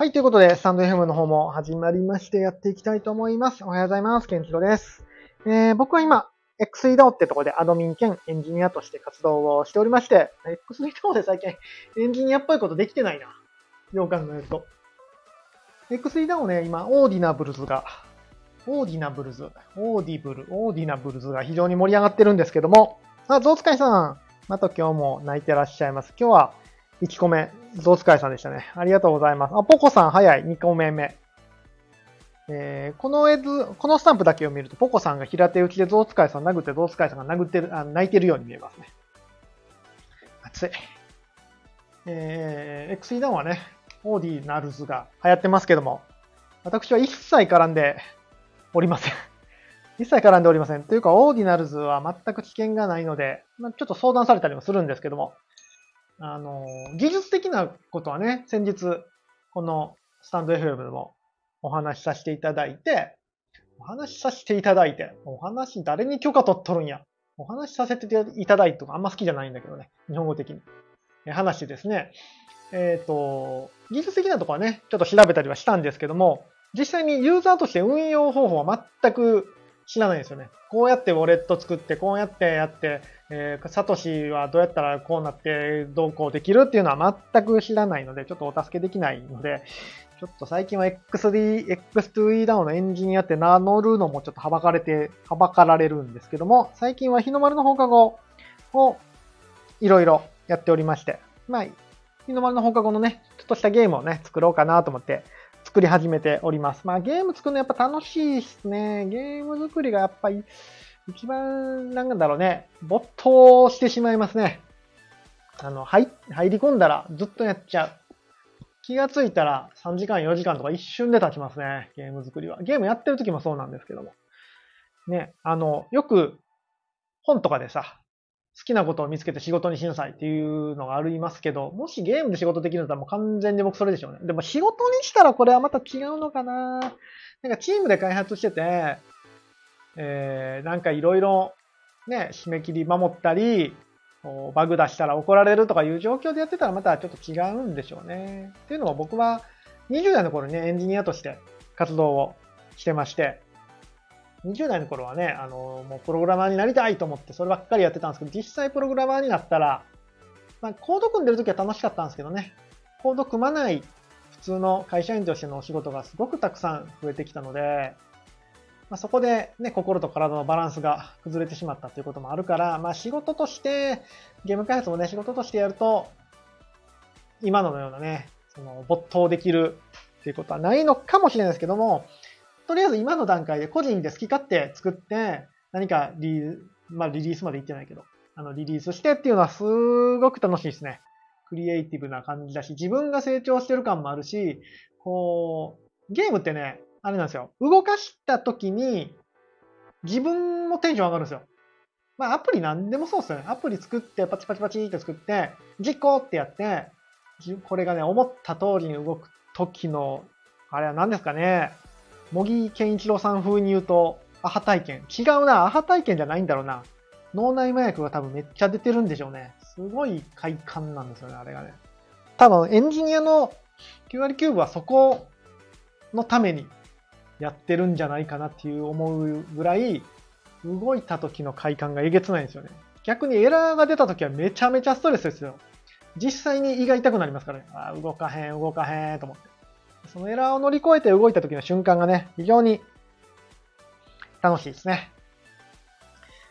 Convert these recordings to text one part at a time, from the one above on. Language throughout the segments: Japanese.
はい、ということで、スタンド FM の方も始まりましてやっていきたいと思います。おはようございます。ケンチロです。えー、僕は今、XEDAO ってとこでアドミン兼エンジニアとして活動をしておりまして、XEDAO で最近エンジニアっぽいことできてないな。よう考えると。XEDAO ね、今、オーディナブルズが、オーディナブルズ、オーディブル、オーディナブルズが非常に盛り上がってるんですけども、あ、ゾウ使いさん、また今日も泣いてらっしゃいます。今日は1個目、ゾウ使いさんでしたね。ありがとうございます。あ、ポコさん早い、2個目目。えー、この絵図、このスタンプだけを見ると、ポコさんが平手打ちでゾウ使いさん殴って、ゾウ使いさんが殴ってる、あ泣いてるように見えますね。熱い。えー、XE ダウンはね、オーディナルズが流行ってますけども、私は一切絡んでおりません。一切絡んでおりません。というか、オーディナルズは全く知見がないので、ま、ちょっと相談されたりもするんですけども、あの、技術的なことはね、先日、このスタンド FM でもお話しさせていただいて、お話しさせていただいて、お話誰に許可取っとるんや。お話しさせていただいてとかあんま好きじゃないんだけどね。日本語的に。え話してですね。えっ、ー、と、技術的なところはね、ちょっと調べたりはしたんですけども、実際にユーザーとして運用方法は全く知らないんですよね。こうやってウォレット作って、こうやってやって、えー、サトシはどうやったらこうなってどうこうできるっていうのは全く知らないので、ちょっとお助けできないので、ちょっと最近は XD、X2E ダウンのエンジニアって名乗るのもちょっとはばかれて、はばかられるんですけども、最近は日の丸の放課後をいろいろやっておりまして、まあ、日の丸の放課後のね、ちょっとしたゲームをね、作ろうかなと思って、作り始めております。まあゲーム作るのやっぱ楽しいですね。ゲーム作りがやっぱり一番なんだろうね、没頭してしまいますね。あの、入、入り込んだらずっとやっちゃう。気がついたら3時間4時間とか一瞬で経ちますね。ゲーム作りは。ゲームやってる時もそうなんですけども。ね、あの、よく本とかでさ、好きなことを見つけて仕事にしなさいっていうのがありますけど、もしゲームで仕事できるんだったらもう完全に僕それでしょうね。でも仕事にしたらこれはまた違うのかななんかチームで開発してて、えー、なんかいろいろね、締め切り守ったり、バグ出したら怒られるとかいう状況でやってたらまたちょっと違うんでしょうね。っていうのは僕は20代の頃にね、エンジニアとして活動をしてまして、20代の頃はね、あの、もうプログラマーになりたいと思ってそればっかりやってたんですけど、実際プログラマーになったら、まあ、コード組んでる時は楽しかったんですけどね、コード組まない普通の会社員としてのお仕事がすごくたくさん増えてきたので、まあ、そこでね、心と体のバランスが崩れてしまったということもあるから、まあ仕事として、ゲーム開発もね、仕事としてやると、今のようなね、その没頭できるっていうことはないのかもしれないですけども、とりあえず今の段階で個人で好き勝手作って、何かリ,、まあ、リリースまで行ってないけど、あのリリースしてっていうのはすごく楽しいですね。クリエイティブな感じだし、自分が成長してる感もあるし、こう、ゲームってね、あれなんですよ。動かした時に、自分もテンション上がるんですよ。まあ、アプリなんでもそうですよね。アプリ作って、パチパチパチって作って、実行ってやって、これがね、思った通りに動く時の、あれは何ですかね。茂木健一郎さん風に言うと、アハ体験。違うな、アハ体験じゃないんだろうな。脳内麻薬が多分めっちゃ出てるんでしょうね。すごい快感なんですよね、あれがね。多分エンジニアの9割9分はそこのためにやってるんじゃないかなっていう思うぐらい、動いた時の快感がえげつないんですよね。逆にエラーが出た時はめちゃめちゃストレスですよ。実際に胃が痛くなりますからね。あ動かへん、動かへんと思って。そのエラーを乗り越えて動いた時の瞬間がね、非常に楽しいですね。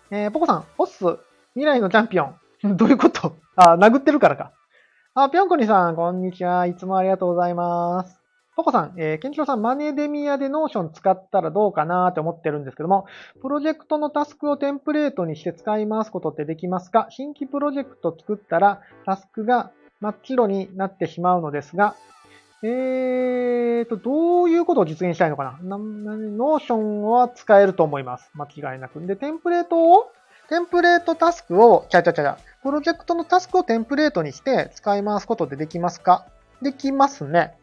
えー、ポコさん、オッス、未来のチャンピオン。どういうこと？あ、殴ってるからか。あ、ぴょんこにさん、こんにちは。いつもありがとうございます。ポコさん、えー、ケンチロさん、マネデミアでノーション使ったらどうかなって思ってるんですけども、プロジェクトのタスクをテンプレートにして使い回すことってできますか？新規プロジェクト作ったらタスクが真っ白になってしまうのですが、えーと、どういうことを実現したいのかな？ノーションは使えると思います。間違いなく。で、テンプレートを、テンプレートタスクを、ちゃちゃちゃちゃ、プロジェクトのタスクをテンプレートにして使い回すことでできますか？できますね。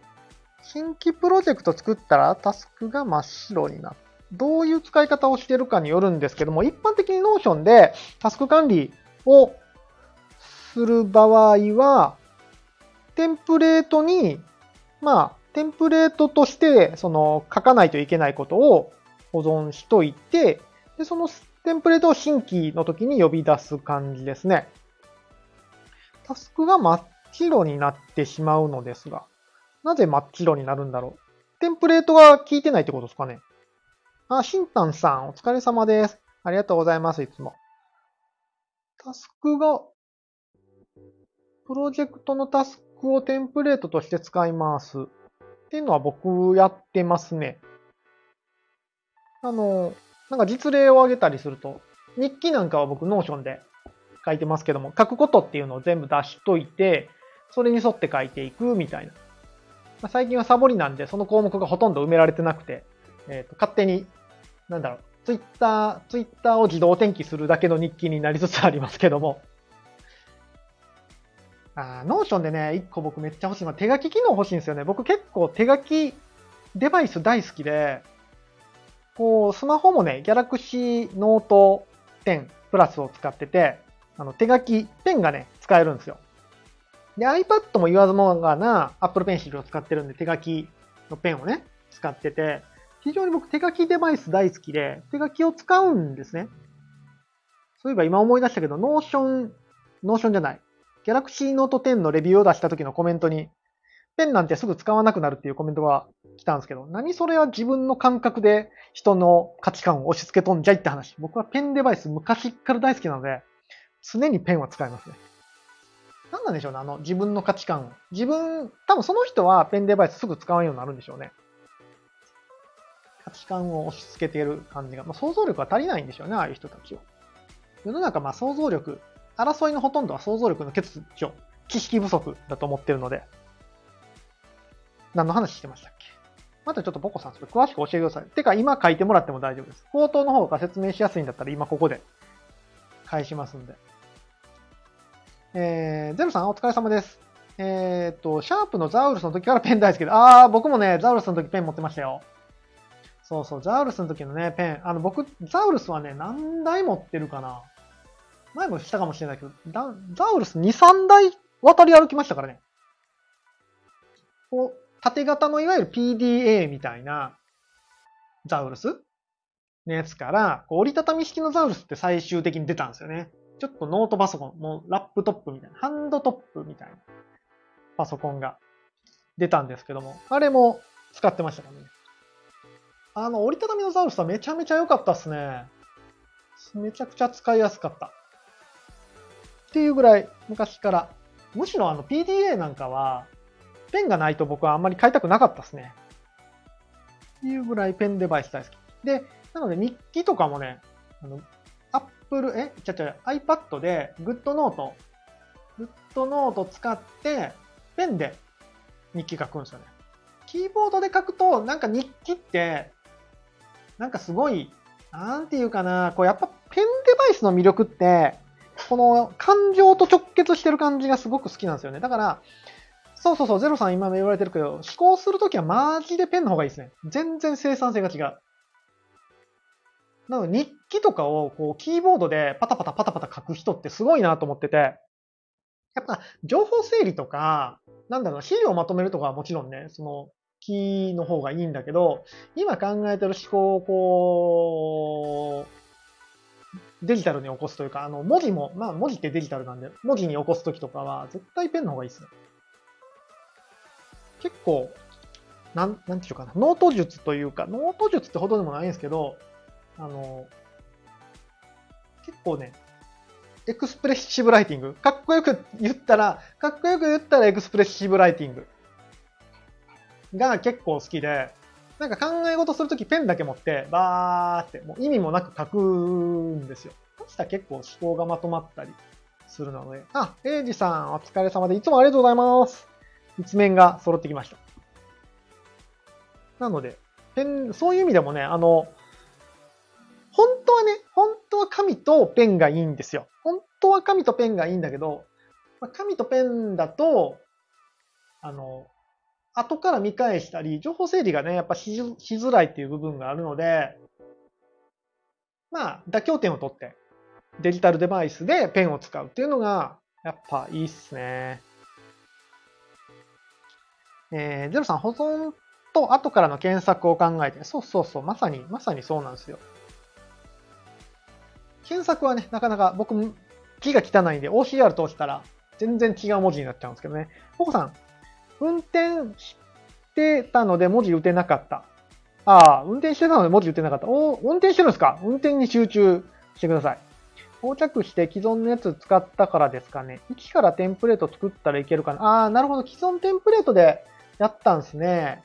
新規プロジェクト作ったらタスクが真っ白になる。どういう使い方をしているかによるんですけども、一般的にノーションでタスク管理をする場合は、テンプレートに、まあ、テンプレートとして、その、書かないといけないことを保存しといて、で、そのテンプレートを新規の時に呼び出す感じですね。タスクが真っ白になってしまうのですが、なぜ真っ白になるんだろう？テンプレートが効いてないってことですかね？あ、シンタンさん、お疲れ様です。ありがとうございます、いつも。タスクが、プロジェクトのタスクをテンプレートとして使います。っていうのは僕やってますね。あの、なんか実例を挙げたりすると、日記なんかは僕ノーションで書いてますけども、書くことっていうのを全部出しといて、それに沿って書いていくみたいな。まあ、最近はサボりなんで、その項目がほとんど埋められてなくて、え、ー、と、勝手に、なんだろう、ツイッター、ツイッターを自動転記するだけの日記になりつつありますけども。あノーションでね、一個僕めっちゃ欲しいのは手書き機能欲しいんですよね。僕結構手書きデバイス大好きで、こう、スマホもね、Galaxy Note 10プラスを使ってて、あの、手書き、ペンがね、使えるんですよ。で、iPad も言わずもがな Apple Pencil を使ってるんで、手書きのペンをね、使ってて、非常に僕手書きデバイス大好きで、手書きを使うんですね。そういえば今思い出したけど、 Notion、Notionじゃない。Galaxy Note 10のレビューを出した時のコメントに、ペンなんてすぐ使わなくなるっていうコメントが来たんですけど、何それは自分の感覚で人の価値観を押し付けとんじゃいって話。僕はペンデバイス昔から大好きなので、常にペンは使いますね。何なんでしょうね、あの自分の価値観を。自分、多分その人はペンデバイスすぐ使わんようになるんでしょうね。価値観を押し付けてる感じが、まあ、想像力が足りないんでしょうね、ああいう人たちは。世の中、まあ想像力、争いのほとんどは想像力の欠如、知識不足だと思ってるので、何の話してましたっけ？またちょっとポコさん、それ詳しく教えてください。てか、今書いてもらっても大丈夫です。口頭の方が説明しやすいんだったら、今ここで返しますんで。えー、ゼロさん、お疲れ様です。えっ、と、シャープのザウルスの時からペン大好きで、あー、僕もね、ザウルスの時ペン持ってましたよ。そうそう、ザウルスの時のね、ペン。あの、僕、ザウルスはね、何台持ってるかな。前もしたかもしれないけど、ザウルス2、3台渡り歩きましたからね。こう、縦型のいわゆる PDA みたいなザウルスのやつから、こう折りたたみ式のザウルスって最終的に出たんですよね。ちょっとノートパソコン、もうラップトップみたいな、ハンドトップみたいなパソコンが出たんですけども、あれも使ってましたからね。あの、折りたたみのザウルスはめちゃめちゃ良かったっすね。めちゃくちゃ使いやすかった。っていうぐらい昔から。むしろあの PDA なんかは、ペンがないと僕はあんまり買いたくなかったですね。っていうぐらいペンデバイス大好き。で、なので日記とかもね、あの、Apple、え？ちゃちゃ、iPad で GoodNote、GoodNote 使って、ペンで日記書くんですよね。キーボードで書くと、なんか日記って、なんかすごい、なんていうかな、こうやっぱペンデバイスの魅力って、この感情と直結してる感じがすごく好きなんですよね。だから、そうそうそう、ゼロさん今も言われてるけど、思考するときはマジでペンの方がいいですね。全然生産性が違う。なので日記とかをこうキーボードでパタパタパタパタ書く人ってすごいなと思ってて、やっぱ情報整理とか、なんだろう、資料をまとめるとかはもちろんね、そのキーの方がいいんだけど、今考えてる思考をこう、デジタルに起こすというか、あの、文字も、まあ文字ってデジタルなんで、文字に起こすときとかは絶対ペンの方がいいですね。結構、なん、なんていうかな、ノート術というか、ノート術ってほどでもないんですけど、あの、結構ね、エクスプレッシブライティング。かっこよく言ったら、かっこよく言ったらエクスプレッシブライティングが結構好きで、なんか考え事するときペンだけ持って、バーって、もう意味もなく書くんですよ。そしたら結構思考がまとまったりするので。あ、エイジさんお疲れ様で、いつもありがとうございます。一面が揃ってきました。なので、ペン、そういう意味でもね、あの、本当はね、本当は紙とペンがいいんですよ。本当は紙とペンがいいんだけど、まあ、紙とペンだと、あの、後から見返したり、情報整理がね、やっぱししづらいっていう部分があるので、まあ、妥協点を取って、デジタルデバイスでペンを使うっていうのが、やっぱいいっすね。えー、ゼロさん保存と後からの検索を考えて、そうそうそう、まさに、まさにそうなんですよ。検索はね、なかなか僕、字が汚いんで OCR 通したら全然違う文字になっちゃうんですけどね。ポコさん、運転してたので文字打てなかった。ああ、運転してたので文字打てなかった。お運転してるんですか？運転に集中してください。到着して既存のやつ使ったからですかね。1からテンプレート作ったらいけるかな。ああ、なるほど。既存テンプレートでやったんですね。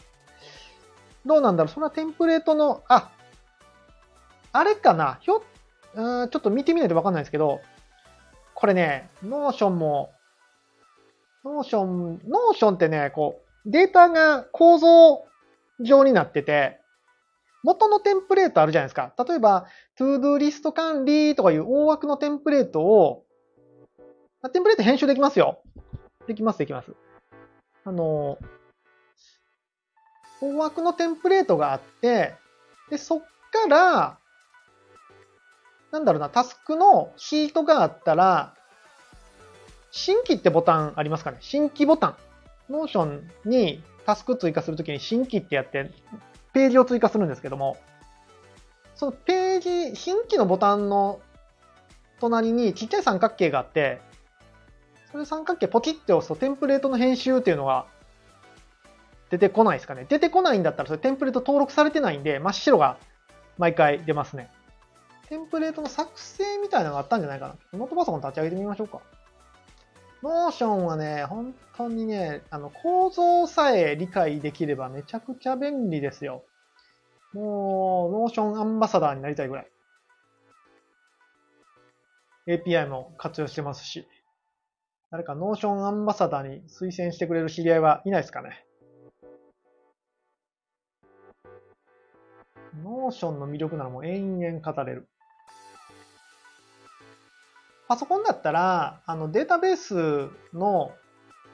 どうなんだろう。それはテンプレートの、あ、あれかな。ひょ、うん、ちょっと見てみないとわかんないですけど、これね、 Notionも、 Notion、Notionってね、こう、データが構造上になってて、元のテンプレートあるじゃないですか。例えば、 ToDoリスト管理とかいう大枠のテンプレートを、テンプレート編集できますよ。できます、できます。あの、大枠のテンプレートがあって、で、そっから、なんだろうな、タスクのシートがあったら、新規ってボタンありますかね？新規ボタン。ノーションにタスク追加するときに新規ってやって、ページを追加するんですけども、そのページ、新規のボタンの隣にちっちゃい三角形があって、それ三角形ポチって押すとテンプレートの編集っていうのが出てこないですかね？出てこないんだったらそれテンプレート登録されてないんで真っ白が毎回出ますね。テンプレートの作成みたいなのがあったんじゃないかな。ノートパソコン立ち上げてみましょうか。 Notionはね、本当にね、あの、構造さえ理解できればめちゃくちゃ便利ですよ。もう、 Notionアンバサダーになりたいぐらい。API も活用してますし。誰か Notionアンバサダーに推薦してくれる知り合いはいないですかね。 Notionの魅力ならもう延々語れる。パソコンだったら、あのデータベースの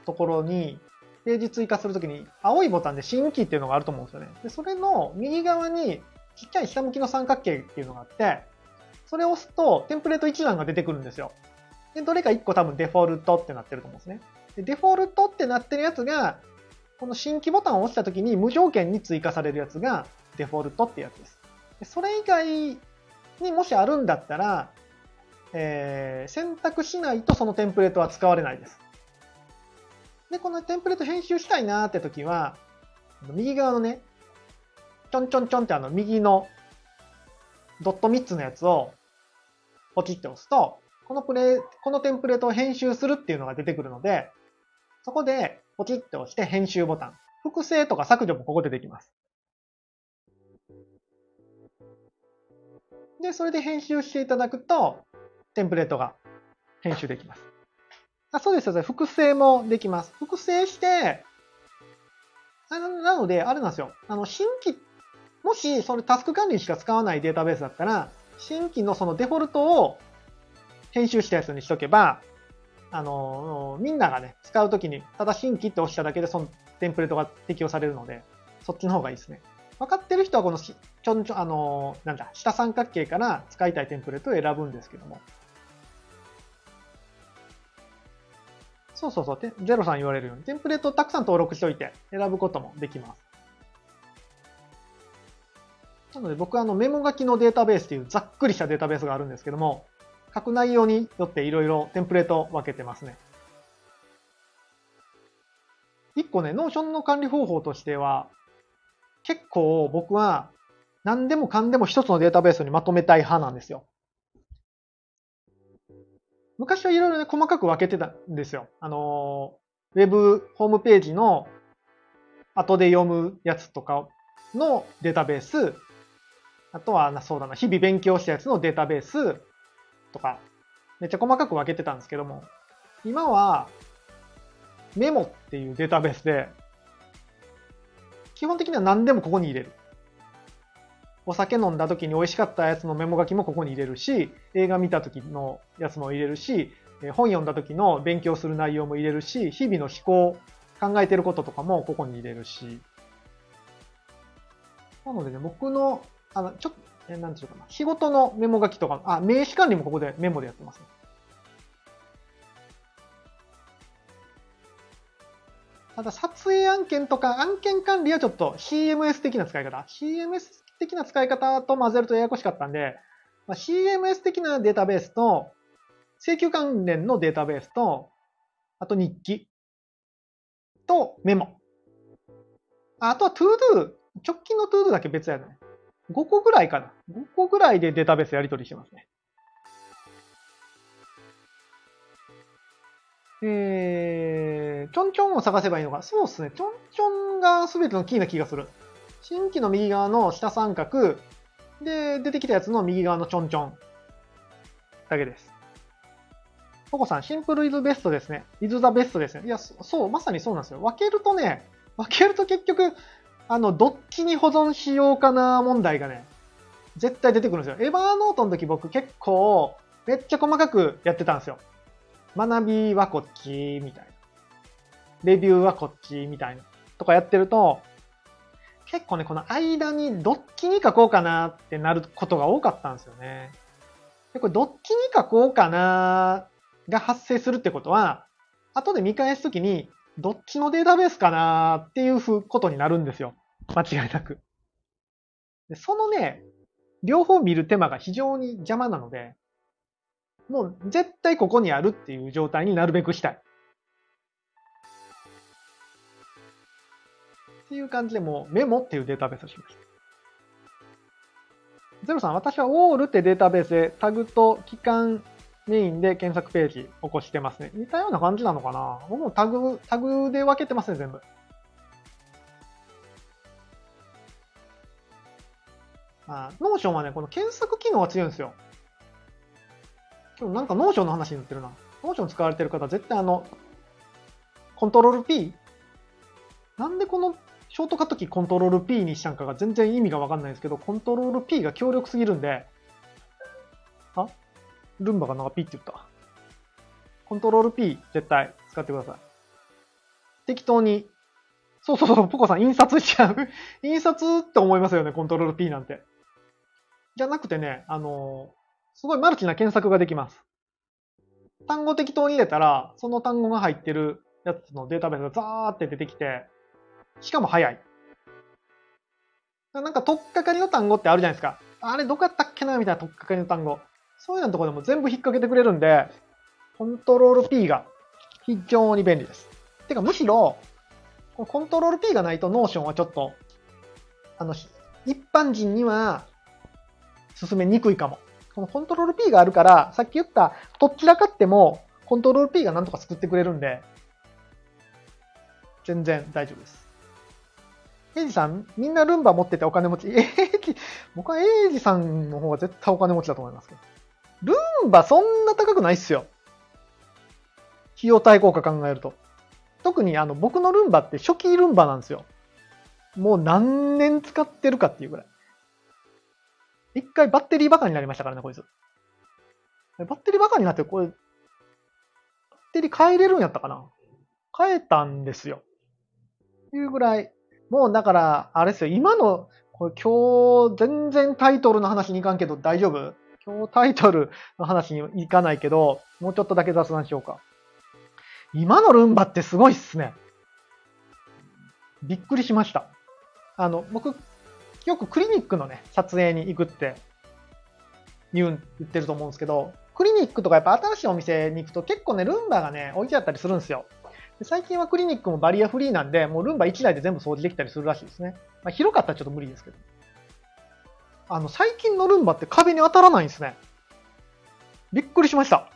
ところにページ追加するときに青いボタンで新規っていうのがあると思うんですよね。で、それの右側にちっちゃい下向きの三角形っていうのがあって、それを押すとテンプレート一覧が出てくるんですよ。で、どれか一個多分デフォルトってなってると思うんですね。で、デフォルトってなってるやつが、この新規ボタンを押したときに無条件に追加されるやつがデフォルトってやつです。でそれ以外にもしあるんだったら、えー、選択しないとそのテンプレートは使われないです。で、このテンプレート編集したいなーって時は、右側のね、ちょんちょんちょんってあの右のドット3つのやつをポチって押すと、このプレこのテンプレートを編集するっていうのが出てくるので、そこでポチって押して編集ボタン。複製とか削除もここでできます。で、それで編集していただくと、テンプレートが編集できます。あそうですよ、複製もできます。複製して、あのなので、あれなんですよ。あの、新規、もし、それタスク管理しか使わないデータベースだったら、新規のそのデフォルトを編集したやつにしとけば、あの、みんながね、使うときに、ただ新規って押しただけでそのテンプレートが適用されるので、そっちの方がいいですね。分かってる人はこのちょんちょ、あの、なんだ、下三角形から使いたいテンプレートを選ぶんですけども、そうそうそう、ゼロさん言われるように、テンプレートをたくさん登録しておいて選ぶこともできます。なので僕はあのメモ書きのデータベースっていうざっくりしたデータベースがあるんですけども、書く内容によっていろいろテンプレートを分けてますね。一個ね、 Notionの管理方法としては、結構僕は何でもかんでも一つのデータベースにまとめたい派なんですよ。昔はいろいろね、細かく分けてたんですよ。あの、ウェブホームページの後で読むやつとかのデータベース、あとは、そうだな、日々勉強したやつのデータベースとか、めっちゃ細かく分けてたんですけども、今はメモっていうデータベースで、基本的には何でもここに入れる。お酒飲んだ時に美味しかったやつのメモ書きもここに入れるし、映画見た時のやつも入れるし、本読んだ時の勉強する内容も入れるし、日々の思考、考えてることとかもここに入れるし。なのでね、僕の、あの、ちょっと、え、なんていうかな、仕事のメモ書きとか、あ、名刺管理もここでメモでやってますね。ただ撮影案件とか案件管理はちょっと CMS 的な使い方。CMS 的な使い方と混ぜるとややこしかったんで、まあ、CMS 的なデータベースと、請求関連のデータベースと、あと日記とメモ。あとは ToDo。直近の ToDo だけ別やね。5個ぐらいかな。5個ぐらいでデータベースやり取りしてますね。えー、ちょんちょんを探せばいいのか。そうですね。ちょんちょんが全てのキーな気がする。新規の右側の下三角、で、出てきたやつの右側のちょんちょんだけです。ポコさん、シンプルイズベストですね。イズザベストですね。いや、そう、まさにそうなんですよ。分けるとね、分けると結局、あの、どっちに保存しようかな問題がね、絶対出てくるんですよ。エヴァーノートの時僕結構、めっちゃ細かくやってたんですよ。学びはこっち、みたいな。レビューはこっち、みたいな。とかやってると、結構ね、この間にどっちに書こうかなってなることが多かったんですよね。で、これどっちに書こうかなが発生するってことは、後で見返すときに、どっちのデータベースかなっていうふうことになるんですよ。間違いなく。でそのね、両方見る手間が非常に邪魔なので、もう絶対ここにあるっていう状態になるべくしたい。っていう感じでもうメモっていうデータベースをしました。ゼロさん、私は all ってデータベースでタグと期間メインで検索ページ起こしてますね。似たような感じなのかな？僕もタグ、タグで分けてますね、全部。あ、 Notionはね、この検索機能が強いんですよ。今日なんか Notionの話になってるな。 Notion使われてる方、絶対あの、コントロール P? なんでこのショートカットキーコントロール P にしたんかが全然意味がわかんないですけど、コントロール P が強力すぎるんで、あルンバがなんか P って言った。コントロール P 絶対使ってください。適当に。そうそうそう、ポコさん印刷しちゃう。印刷って思いますよね、コントロール P なんて。じゃなくてね、あのー、すごいマルチな検索ができます。単語適当に入れたら、その単語が入ってるやつのデータベースがザーって出てきて、しかも早い。なんか、とっかかりの単語ってあるじゃないですか。あれ、どこやったっけなみたいなとっかかりの単語。そういうのとこでも全部引っ掛けてくれるんで、コントロール P が非常に便利です。てか、むしろ、このコントロール P がないと Notion はちょっと、あの、一般人には進めにくいかも。このコントロール P があるから、さっき言った、どちらかっても、コントロール P がなんとか作ってくれるんで、全然大丈夫です。エイジさん、みんなルンバ持っててお金持ち？えー、僕はエイジさんの方が絶対お金持ちだと思いますけど。ルンバそんな高くないっすよ。費用対効果考えると。特にあの僕のルンバって初期ルンバなんですよ。もう何年使ってるかっていうぐらい。一回バッテリーバカになりましたからね、こいつ。バッテリーバカになって、これ、バッテリー変えれるんやったかな？変えたんですよ。いうぐらいもうだから、あれですよ、今の、これ今日全然タイトルの話に行かんけど大丈夫？今日タイトルの話に行かないけど、もうちょっとだけ雑談しようか。今のルンバってすごいっすね。びっくりしました。あの、僕、よくクリニックのね、撮影に行くって言う、言ってると思うんですけど、クリニックとかやっぱ新しいお店に行くと結構ね、ルンバがね、置いてあったりするんですよ。最近はクリニックもバリアフリーなんで、もうルンバ1台で全部掃除できたりするらしいですね。まあ、広かったらちょっと無理ですけど。あの、最近のルンバって壁に当たらないんですね。びっくりしました。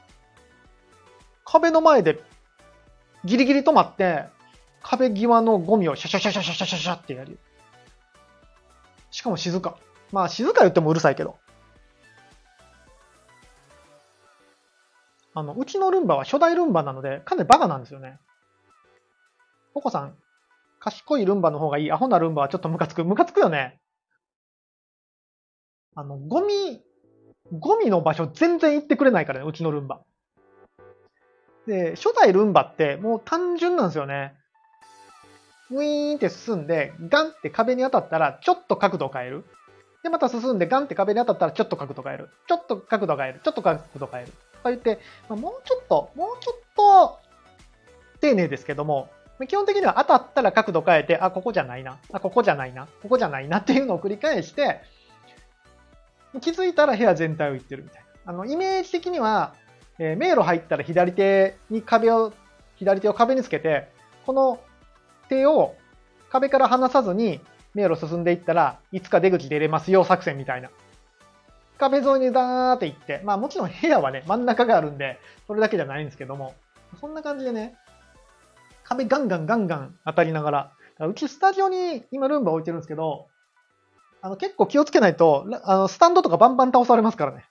壁の前でギリギリ止まって、壁際のゴミをシャシャシャシャシャシャシャシャってやる。しかも静か。まあ静か言ってもうるさいけど。あの、うちのルンバは初代ルンバなので、かなりバカなんですよね。ココさん、賢いルンバの方がいい。アホなルンバはちょっとムカつく。ムカつくよね。あの、ゴミ、ゴミの場所全然行ってくれないからね、うちのルンバ。で、初代ルンバってもう単純なんですよね。ウィーンって進んで、ガンって壁に当たったらちょっと角度を変える。で、また進んでガンって壁に当たったらちょっと角度変える。ちょっと角度変える。ちょっと角度変える。とか言って、まあ、もうちょっと、もうちょっと、丁寧ですけども、基本的には当たったら角度変えて、あ、ここじゃないな。あ、ここじゃないな。ここじゃないなっていうのを繰り返して、気づいたら部屋全体を行ってるみたいな。あの、イメージ的には、えー、迷路入ったら左手に壁を、左手を壁につけて、この手を壁から離さずに迷路進んでいったらいつか出口出れますよ作戦みたいな。壁沿いにダーって行って、まあもちろん部屋はね、真ん中があるんで、それだけじゃないんですけども、そんな感じでね、壁ガンガンガンガン当たりながら、うちスタジオに今ルンバ置いてるんですけど、あの結構気をつけないと、あのスタンドとかバンバン倒されますからね。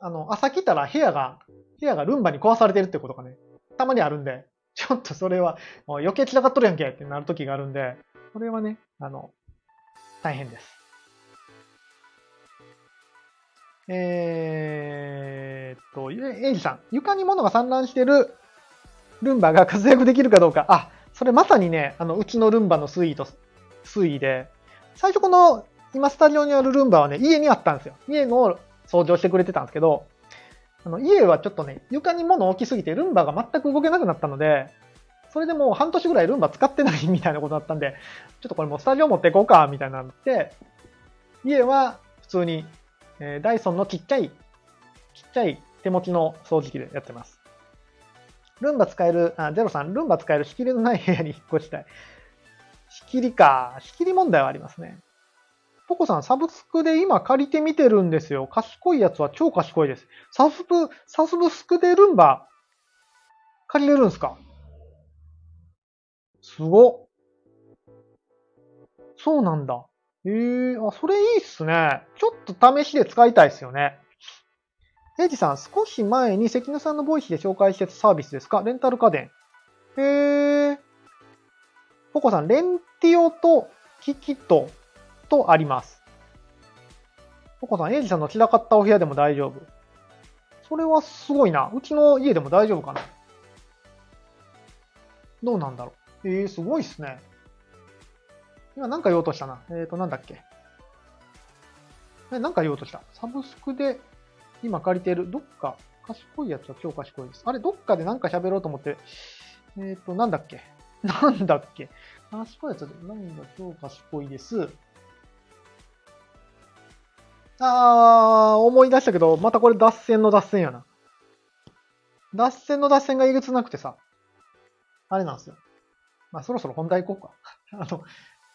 あの、朝来たら部屋が、部屋がルンバに壊されてるってことがね、たまにあるんで、ちょっとそれは、もう余計散らかっとるやんけってなる時があるんで、これはね、あの、大変です。えー、っと、エイジさん、床に物が散乱してるルンバが活躍できるかどうか。あ、それまさにね、あの、うちのルンバの推移と、推移で、最初この、今スタジオにあるルンバはね、家にあったんですよ。家の掃除をしてくれてたんですけど、あの家はちょっとね、床に物置きすぎてルンバが全く動けなくなったので、それでもう半年ぐらいルンバ使ってないみたいなことだったんで、ちょっとこれもうスタジオ持っていこうか、みたいなのって、家は普通に、え、ダイソンのちっちゃい、ちっちゃい手持ちの掃除機でやってます。ルンバ使える、あ、ゼロさん、ルンバ使える仕切りのない部屋に 引っ越したい。仕切りか。仕切り問題はありますね。ポコさん、サブスクで今借りてみてるんですよ。賢いやつは超賢いです。サブスク、サブスクでルンバ借りれるんすか？すご。そうなんだ。ええー、あ、それいいっすね。ちょっと試しで使いたいっすよね。エイジさん、少し前に関根さんのボイスで紹介してたサービスですか？レンタル家電。へえ。ポコさん、レンティオとキキトとあります。ポコさん、エイジさんの散らかったお部屋でも大丈夫。それはすごいな。うちの家でも大丈夫かな？どうなんだろう？ええー、すごいっすね。今なんか言おうとしたな。えっ、ー、と、なんだっけ？え、なんか言おうとした。サブスクで今借りてる。どっか、賢いやつは超賢いです。あれ、どっかでなんか喋ろうと思って、えっ、ー、と、なんだっけ？なんだっけ？賢いやつで、なんだ、超賢いです。あー、思い出したけど、またこれ脱線の脱線やな。脱線の脱線がいぐつなくてさ、あれなんですよ。まあそろそろ本題行こうか。あの、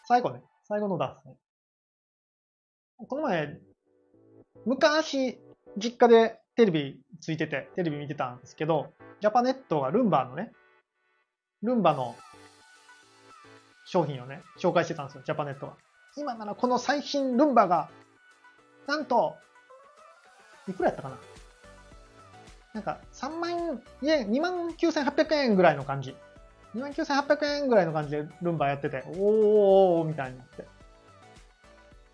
最後ね、最後の脱線。この前、昔、実家でテレビついてて、テレビ見てたんですけど、ジャパネットがルンバのね、ルンバの商品をね、紹介してたんですよ、ジャパネットが。今ならこの最新ルンバがなんと、いくらやったかな？なんか3万円、2万9800円ぐらいの感じ。2万9800円ぐらいの感じでルンバやってて、おーみたいになって。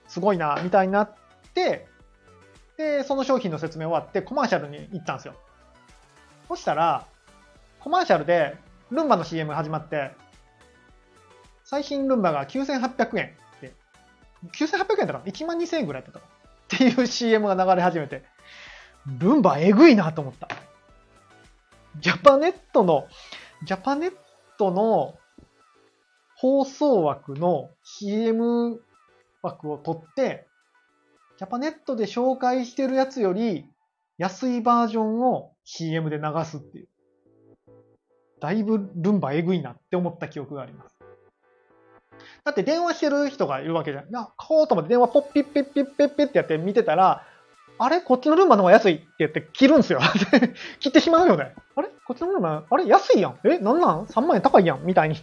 すごいな、みたいになって、で、その商品の説明終わってコマーシャルに行ったんですよ。そしたら、コマーシャルでルンバの CM 始まって、最新ルンバが9800円って、9800円だから1万2000円ぐらいだったかっていう CM が流れ始めて、ルンバえぐいなと思った。ジャパネットの、ジャパネットの放送枠の CM 枠を取って、ジャパネットで紹介してるやつより安いバージョンを CM で流すっていう。だいぶルンバえぐいなって思った記憶があります。だって電話してる人がいるわけじゃん。な、買おうと思って電話ポッピッピッピッピッピッってやって見てたら、あれ？こっちのルンバの方が安いって言って切るんですよ。切ってしまうよね。あれ？こっちのルンバ、あれ？安いやん。え？なんなん ?3 万円高いやん。みたいに。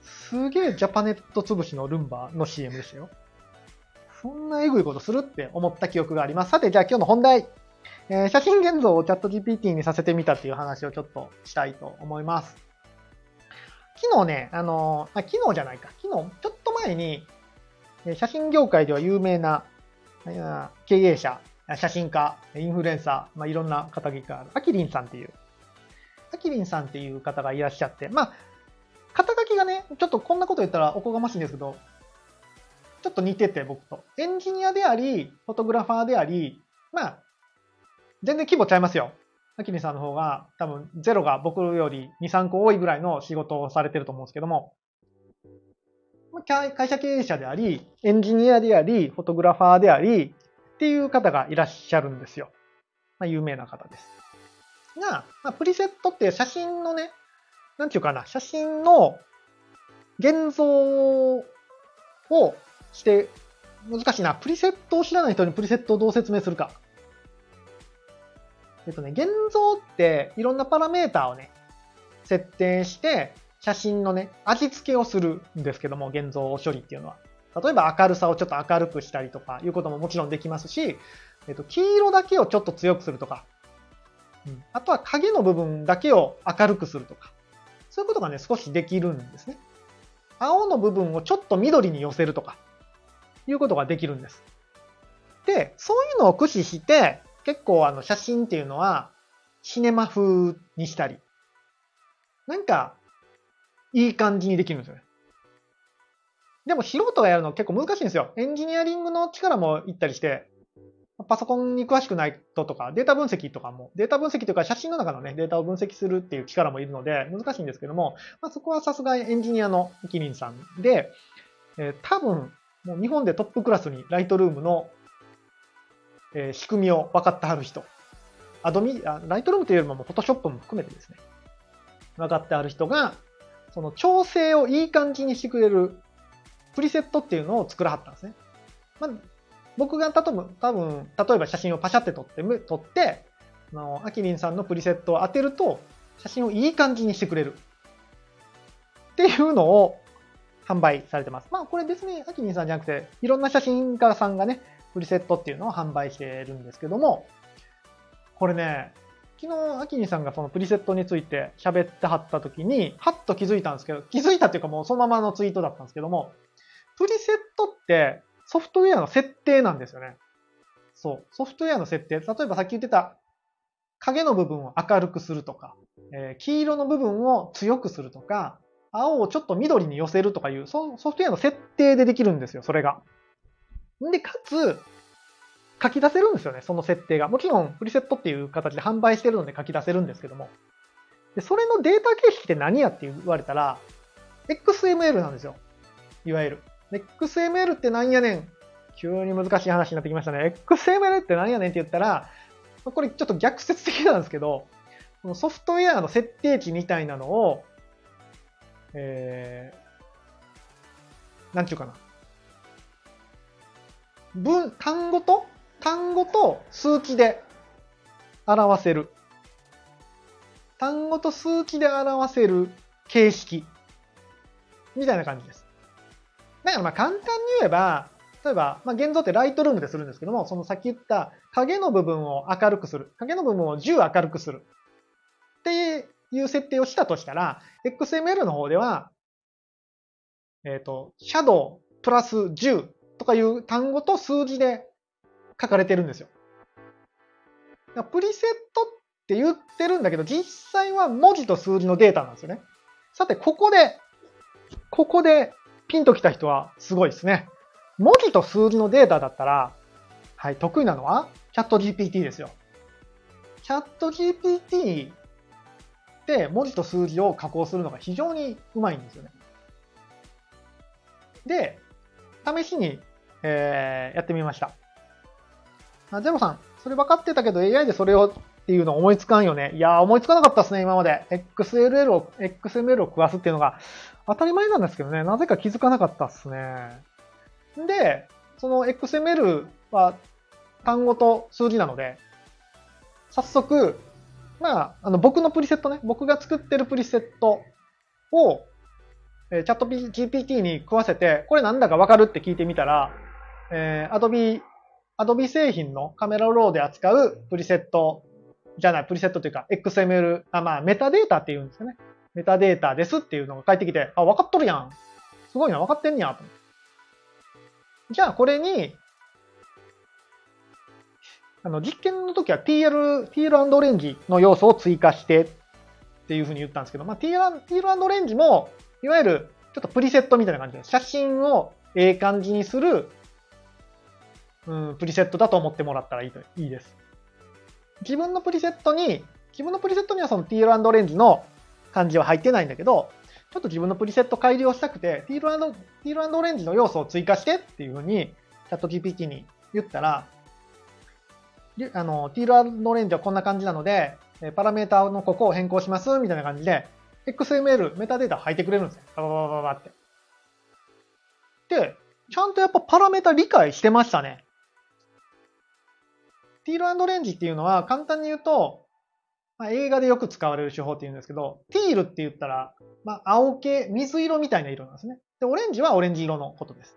すげえジャパネット潰しのルンバの CM でしたよ。そんなエグいことするって思った記憶があります。さて、じゃあ今日の本題。えー、写真現像をチャット GPT にさせてみたっていう話をちょっとしたいと思います。昨日ね、あの、あ昨日じゃないか。昨日、ちょっと前に、写真業界では有名な経営者、写真家、インフルエンサー、まあ、いろんな肩書きがある、アキリンさんっていう、アキリンさんっていう方がいらっしゃって、まあ、肩書きがね、ちょっとこんなこと言ったらおこがましいんですけど、ちょっと似てて、僕と。エンジニアであり、フォトグラファーであり、まあ、全然規模ちゃいますよ。アキミさんの方が多分ゼロが僕より2、3個多いぐらいの仕事をされてると思うんですけども、会社経営者であり、エンジニアであり、フォトグラファーであり、っていう方がいらっしゃるんですよ。まあ、有名な方です。が、まあ、プリセットって写真のね、なんていうかな、写真の現像をして、難しいな。プリセットを知らない人にプリセットをどう説明するか。えっとね、現像っていろんなパラメーターをね、設定して、写真のね、味付けをするんですけども、現像処理っていうのは。例えば明るさをちょっと明るくしたりとかいうことももちろんできますし、えっと、黄色だけをちょっと強くするとか、うん、あとは影の部分だけを明るくするとか、そういうことがね、少しできるんですね。青の部分をちょっと緑に寄せるとか、いうことができるんです。で、そういうのを駆使して、結構あの写真っていうのは、シネマ風にしたり、なんか、いい感じにできるんですよね。でも素人がやるの結構難しいんですよ。エンジニアリングの力もいったりして、パソコンに詳しくない人とか、データ分析とかも、データ分析というか写真の中のね、データを分析するっていう力もいるので、難しいんですけども、まあ、そこはさすがエンジニアのキリンさんで、えー、多分、もう日本でトップクラスにライトルームの、えー、仕組みを分かってはる人。アドミ、あライトルームというよりもフォトショップも含めてですね、分かってある人が、その調整をいい感じにしてくれるプリセットっていうのを作らはったんですね。まあ、僕が多分、多分、例えば写真をパシャって撮って、撮って、あの、アキリンさんのプリセットを当てると、写真をいい感じにしてくれる。っていうのを販売されてます。まあ、これ別にアキリンさんじゃなくて、いろんな写真家さんがね、プリセットっていうのを販売してるんですけども、これね、昨日、アキニさんがそのプリセットについて喋ってはった時に、はっと気づいたんですけど、気づいたっていうかもうそのままのツイートだったんですけども、プリセットってソフトウェアの設定なんですよね。そう。ソフトウェアの設定。例えばさっき言ってた影の部分を明るくするとか、えー、黄色の部分を強くするとか、青をちょっと緑に寄せるとかいう、ソフトウェアの設定でできるんですよ、それが。で、かつ、書き出せるんですよね、その設定が。もちろん、プリセットっていう形で販売してるので書き出せるんですけども。で、それのデータ形式って何やって言われたら、XML なんですよ。いわゆる。XML って何やねん急に難しい話になってきましたね。XML って何やねんって言ったら、これちょっと逆説的なんですけど、ソフトウェアの設定値みたいなのを、えー、なんちゅうかな。文、単語と単語と数値で表せる。単語と数値で表せる形式。みたいな感じです。だからまあ簡単に言えば、例えば、まあ、現像ってライトルームでするんですけども、そのさっき言った影の部分を明るくする。影の部分を10明るくする。っていう設定をしたとしたら、XML の方では、えっ、ー、と、シャドウプラス10とかいう単語と数字で書かれてるんですよ。プリセットって言ってるんだけど、実際は文字と数字のデータなんですよね。さて、ここで、ここでピンときた人はすごいですね。文字と数字のデータだったら、はい、得意なのはチャット GPT ですよ。チャット GPT で文字と数字を加工するのが非常にうまいんですよね。で、試しに、えー、やってみました。あゼロさん、それ分かってたけど AI でそれをっていうの思いつかんよね。いやー、思いつかなかったですね、今まで。XLL を、XML を食わすっていうのが当たり前なんですけどね、なぜか気づかなかったっすね。で、その XML は単語と数字なので、早速、まあ、あの、僕のプリセットね、僕が作ってるプリセットを、えー、チャット GPT に食わせて、これなんだかわかるって聞いてみたら、えー、Adobe Adobe 製品のカメラローで扱うプリセットじゃない、プリセットというか XML、あまあメタデータって言うんですよね。メタデータですっていうのが返ってきて、あ、分かっとるやん。すごいな、分かってんねや。じゃあこれに、あの、実験の時は TL、TL& レンジの要素を追加してっていうふうに言ったんですけど、まあ、TL& TL& レンジも、いわゆるちょっとプリセットみたいな感じで、写真をええ感じにするうん、プリセットだと思ってもらったらいいといいです。自分のプリセットに自分のプリセットにはそのティールオレンジの感じは入ってないんだけど、ちょっと自分のプリセット改良したくて、ティールティールオレンジの要素を追加してっていうふうに、チャット GPT に言ったら、あの、ティールオレンジはこんな感じなので、パラメータのここを変更しますみたいな感じで、XML、メタデータ入ってくれるんですよ。バババババって。で、ちゃんとやっぱパラメータ理解してましたね。ティールレンジっていうのは簡単に言うと、まあ、映画でよく使われる手法って言うんですけど、ティールって言ったら、まあ、青系、水色みたいな色なんですね。で、オレンジはオレンジ色のことです。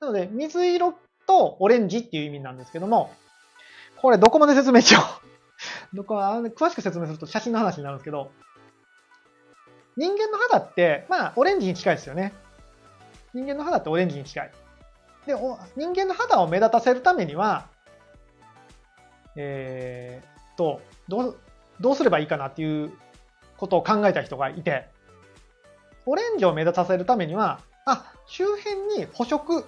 なので、水色とオレンジっていう意味なんですけども、これどこまで説明しよう どこ、詳しく説明すると写真の話になるんですけど、人間の肌って、まあ、オレンジに近いですよね。人間の肌ってオレンジに近い。で、人間の肌を目立たせるためには、えー、と、どう、どうすればいいかなっていうことを考えた人がいて、オレンジを目立たせるためには、あ、周辺に補色、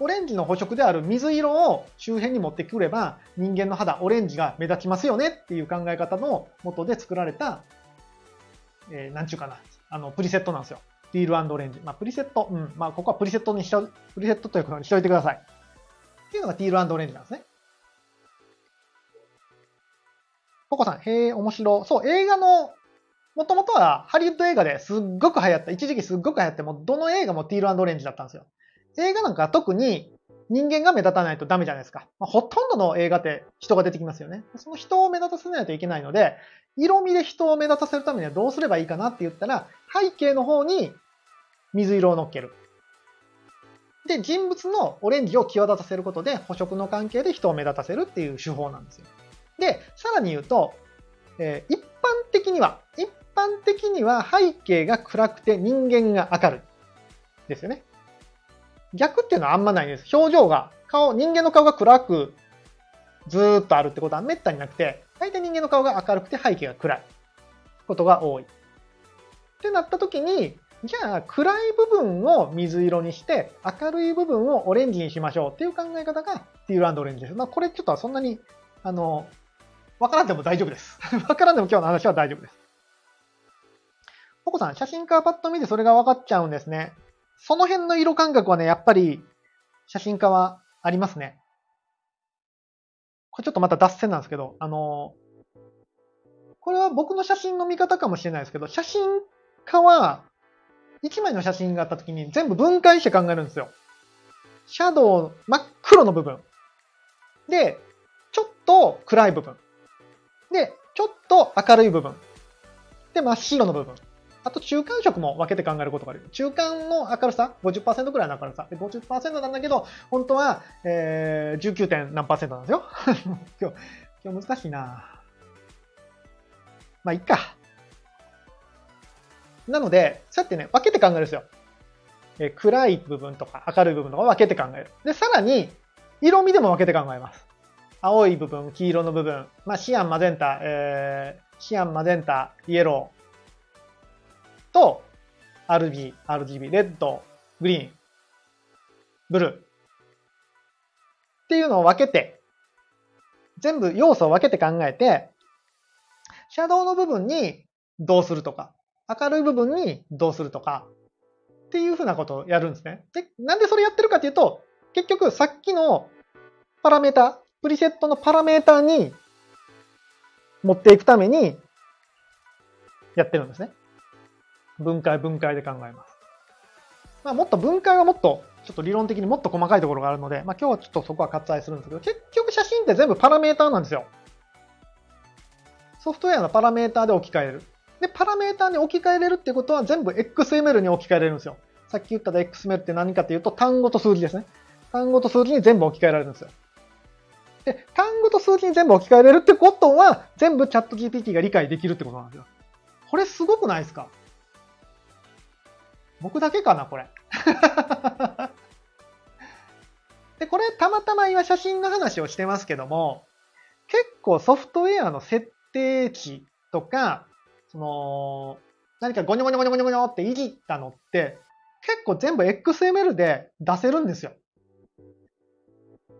オレンジの補色である水色を周辺に持ってくれば、人間の肌、オレンジが目立ちますよねっていう考え方のもとで作られた、えー、なんちゅうかな、あの、プリセットなんですよ。ディールオレンジ。まあ、プリセット、うん、まあ、ここはプリセットにしと、プリセットということにしといてください。っていうのがディールオレンジなんですね。ココさん、へえ、面白。そう、映画の、もともとはハリウッド映画ですっごく流行った、一時期すっごく流行って、もうどの映画もティールオレンジだったんですよ。映画なんか特に人間が目立たないとダメじゃないですか。まあ、ほとんどの映画って人が出てきますよね。その人を目立たせないといけないので、色味で人を目立たせるためにはどうすればいいかなって言ったら、背景の方に水色を乗っける。で、人物のオレンジを際立たせることで、補色の関係で人を目立たせるっていう手法なんですよ。で、さらに言うと、えー、一般的には、一般的には背景が暗くて人間が明るい。ですよね。逆っていうのはあんまないです。表情が、顔、人間の顔が暗くずーっとあるってことはめったになくて、大体人間の顔が明るくて背景が暗いことが多い。ってなった時に、じゃあ暗い部分を水色にして明るい部分をオレンジにしましょうっていう考え方がティールオレンジです。まあこれちょっとはそんなに、あの、わからんでも大丈夫です。わからんでも今日の話は大丈夫です。ポコさん、写真家はパッと見てそれが分かっちゃうんですね。その辺の色感覚はね、やっぱり写真家はありますね。これちょっとまた脱線なんですけど、あの、これは僕の写真の見方かもしれないですけど、写真家は1枚の写真があった時に全部分解して考えるんですよ。シャドウ、真っ黒の部分。で、ちょっと暗い部分。で、ちょっと明るい部分。で、真っ白の部分。あと中間色も分けて考えることがある。中間の明るさ、50%くらいの明るさ。で50%なんだけど、本当は、えー、19. 点何なんですよ。今日、今日難しいなまあ、いっか。なので、そうやってね、分けて考えるんですよ。えー、暗い部分とか明るい部分とか分けて考える。で、さらに、色味でも分けて考えます。青い部分、黄色の部分、まあ、シアン、マゼンタ、えー、シアン、マゼンタ、イエローと、RG、RGB、レッド、グリーン、ブルー。っていうのを分けて、全部要素を分けて考えて、シャドウの部分にどうするとか、明るい部分にどうするとか、っていうふうなことをやるんですね。で、なんでそれやってるかっていうと、結局さっきのパラメータ、プリセットのパラメータに持っていくためにやってるんですね。分解、分解で考えます。まあ、もっと分解はもっと、ちょっと理論的にもっと細かいところがあるので、まあ、今日はちょっとそこは割愛するんですけど、結局写真って全部パラメーターなんですよ。ソフトウェアのパラメーターで置き換える。で、パラメーターに置き換えれるってことは全部 XML に置き換えれるんですよ。さっき言った XML って何かっていうと単語と数字ですね。単語と数字に全部置き換えられるんですよ。で、単語と数字に全部置き換えれるってことは、全部チャット GPT が理解できるってことなんですよ。これすごくないですか？僕だけかな、これ。で、これたまたま今写真の話をしてますけども、結構ソフトウェアの設定値とか、その、何かゴニョゴニョゴニョゴニョゴニョっていじったのって、結構全部 XML で出せるんですよ。例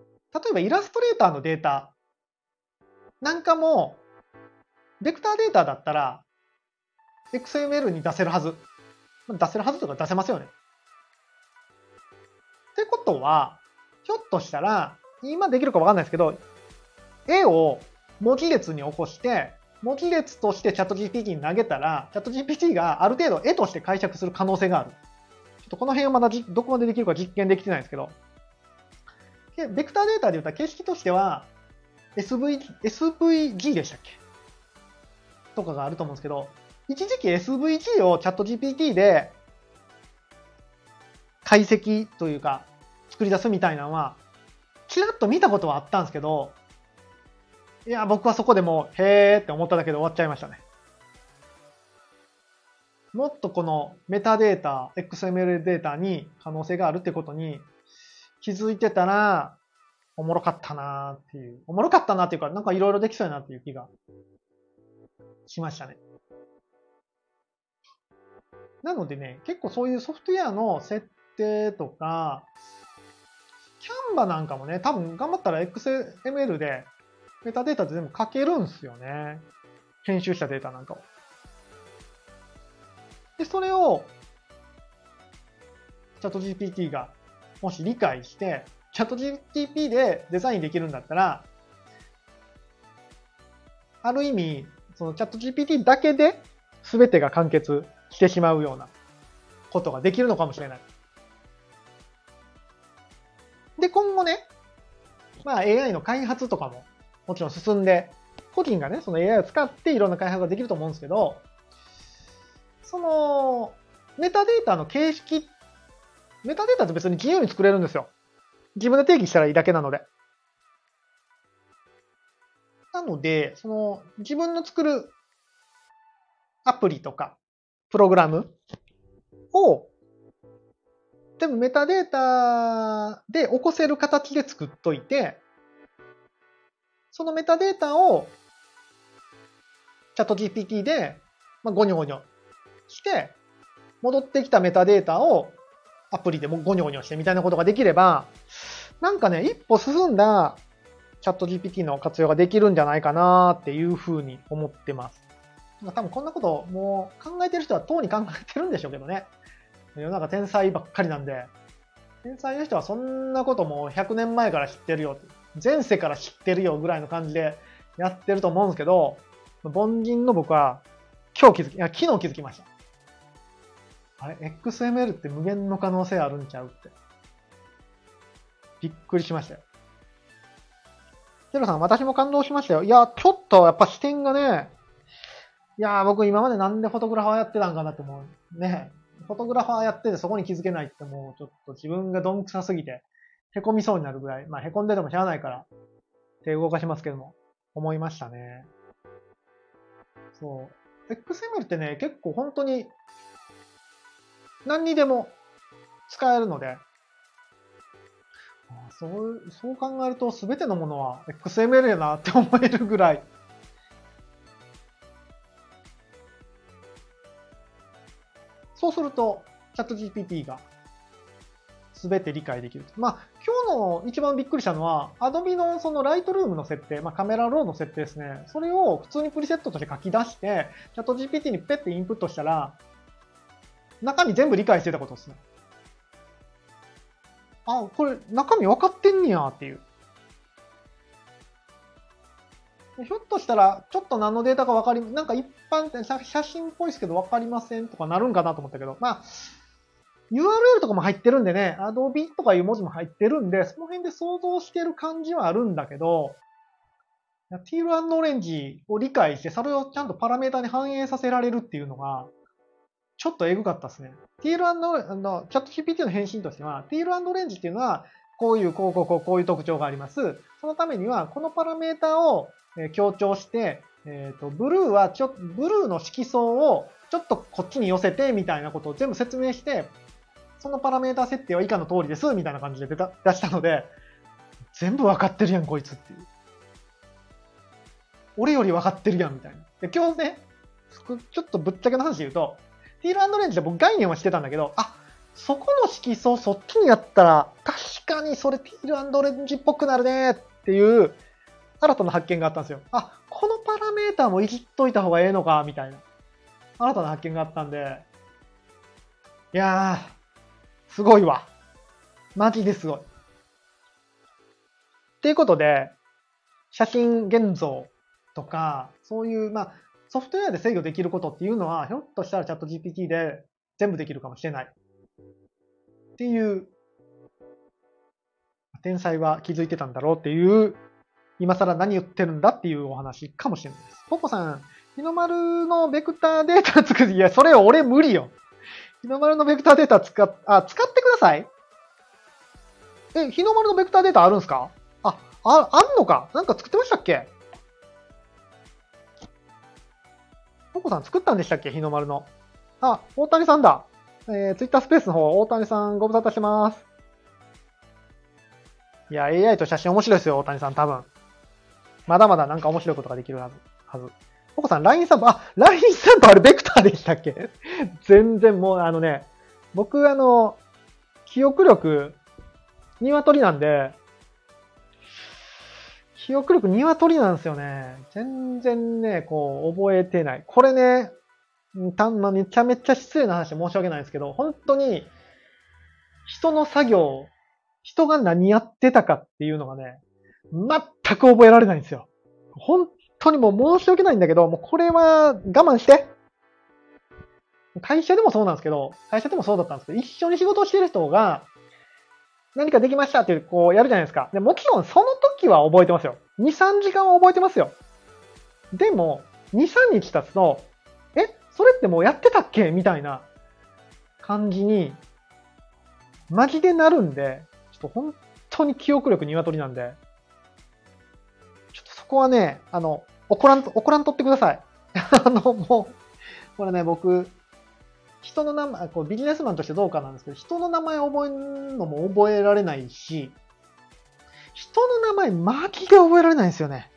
えばイラストレーターのデータなんかもベクターデータだったら、XML に出せるはず。出せるはずとか出せますよね。ってことは、ひょっとしたら、今できるかわかんないですけど、絵を文字列に起こして、文字列としてチャット GPT に投げたら、チャット GPT がある程度絵として解釈する可能性がある。ちょっとこの辺はまだどこまでできるか実験できてないですけど、ベクターデータで言ったら形式としては、SV、SVG でしたっけ？とかがあると思うんですけど、一時期 SVG をチャット GPT で解析というか作り出すみたいなのは、ちらっと見たことはあったんですけど、いや、僕はそこでもう、へーって思っただけで終わっちゃいましたね。もっとこのメタデータ、XML データに可能性があるってことに気づいてたら、おもろかったなーっていう。おもろかったなっていうか、なんかいろいろできそうやなっていう気がしましたね。なのでね、結構そういうソフトウェアの設定とか、キャンバなんかもね、多分頑張ったら XML でメタデータで全部書けるんですよね。編集したデータなんかを。で、それを、チャット GPT がもし理解して、チャット GTP でデザインできるんだったら、ある意味、そのチャット GPT だけで全てが完結してしまうようなことができるのかもしれない。で、今後ね、まあ AI の開発とかももちろん進んで、個人がね、その AI を使っていろんな開発ができると思うんですけど、その、メタデータの形式、メタデータって別に自由に作れるんですよ。自分で定義したらいいだけなので。なので、その自分の作るアプリとかプログラム？を全部メタデータで起こせる形で作っといて、そのメタデータをチャット GPT で、まあ、ゴニョゴニョして、戻ってきたメタデータをアプリでもゴニョゴニョしてみたいなことができれば、なんかね、一歩進んだチャット GPT の活用ができるんじゃないかなっていうふうに思ってます。多分こんなこともう考えてる人はとうに考えてるんでしょうけどね。世の中天才ばっかりなんで、天才の人はそんなこともう100年前から知ってるよ。前世から知ってるよぐらいの感じでやってると思うんですけど、凡人の僕は今日気づき、いや、昨日気づきました。あれ ?XML って無限の可能性あるんちゃうって。びっくりしましたよ。テロさん、私も感動しましたよ。いや、ちょっとやっぱ視点がね、いや、僕今までなんでフォトグラファーやってたんかなって思う。ね。フォトグラファーやっててそこに気づけないってもうちょっと自分がどんくさすぎて、凹みそうになるぐらい。まあ凹んでてもしゃあないから、手動かしますけども、思いましたね。そう。XML ってね、結構本当に何にでも使えるので、そう、そう考えると全てのものは XML やなって思えるぐらい。すると、チャット GPT が全て理解できる。まあ、今日の一番びっくりしたのは、Adobe のその Lightroom の設定、まあ、カメラローの設定ですね。それを普通にプリセットとして書き出して、チャット GPT にペッてインプットしたら、中身全部理解してたことですね。あ、これ中身分かってんねやっていう。ひょっとしたら、ちょっと何のデータか分かり、なんか一般的写真っぽいですけど分かりませんとかなるんかなと思ったけど、まあ、URL とかも入ってるんでね、Adobe とかいう文字も入ってるんで、その辺で想像してる感じはあるんだけど、ティールオレンジを理解して、それをちゃんとパラメータに反映させられるっていうのが、ちょっとエグかったですね。ティールあの、チャット GPT の返信としては、ティールオレンジっていうのは、こういう、こう、こう、こう、こういう特徴があります。そのためには、このパラメータをえ強調して、えっ、ー、と、ブルーはちょ、ブルーの色相をちょっとこっちに寄せて、みたいなことを全部説明して、そのパラメータ設定は以下の通りです、みたいな感じで出た出したので、全部わかってるやん、こいつっていう。俺より分かってるやん、みたいな。で、今日ね、ちょっとぶっちゃけの話で言うと、ティールレンジで僕概念はしてたんだけど、あ、そこの色素そっちにやったら、確かにそれティールレンジっぽくなるねっていう新たな発見があったんですよ。あ、このパラメーターもいじっといた方がええのか、みたいな。新たな発見があったんで、いやー、すごいわ。マジですごい。っていうことで、写真現像とか、そういう、まあ、ソフトウェアで制御できることっていうのは、ひょっとしたらチャット GPT で全部できるかもしれない。っていう、天才は気づいてたんだろうっていう、今更何言ってるんだっていうお話かもしれないです。ポポさん、日の丸のベクターデータ作る、いや、それ俺無理よ。日の丸のベクターデータ使っ、あ、使ってくださいえ、日の丸のベクターデータあるんすか？あ、あ、あんのか？なんか作ってましたっけ？ポコさん作ったんでしたっけ？日の丸の。あ、大谷さんだ。えー、ツイッタースペースの方、大谷さんご無沙汰してます。いや、AI と写真面白いですよ、大谷さん、多分。まだまだなんか面白いことができるはず。はず。ポコさん、LINE スタンプ、あ、LINE スタンプあれベクターでしたっけ？全然もう、あのね、僕、あの、記憶力、鶏なんで、記憶力鶏なんですよね。全然ね、こう、覚えてない。これね、たんまめちゃめちゃ失礼な話で申し訳ないんですけど、本当に、人の作業、人が何やってたかっていうのがね、全く覚えられないんですよ。本当にもう申し訳ないんだけど、もうこれは我慢して。会社でもそうなんですけど、会社でもそうだったんですけど、一緒に仕事をしてる人が、何かできましたっていう、こうやるじゃないですか。でもちろんその時は覚えてますよ。2、3時間は覚えてますよ。でも、2、3日経つと、えそれってもうやってたっけ？みたいな感じに、マジでなるんで、ちょっと本当に記憶力鶏なんで、こはね、あの、怒らん、怒らんとってください。あの、もう、これね、僕、人の名前、こうビジネスマンとしてどうかなんですけど、人の名前覚えるのも覚えられないし、人の名前マジで覚えられないんですよね。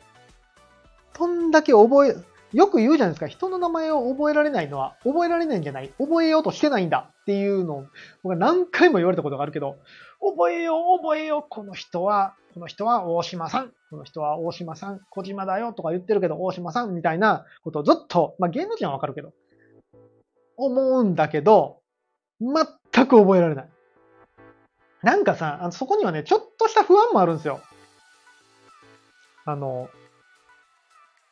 どんだけ覚え、よく言うじゃないですか。人の名前を覚えられないのは、覚えられないんじゃない。覚えようとしてないんだっていうのを、僕は何回も言われたことがあるけど、覚えよう、覚えよう。この人は、この人は大島さん。この人は大島さん。小島だよとか言ってるけど、大島さんみたいなことをずっと、まあ芸能人はわかるけど、思うんだけど、全く覚えられない。なんかさ、あのそこにはね、ちょっとした不安もあるんですよ。あの、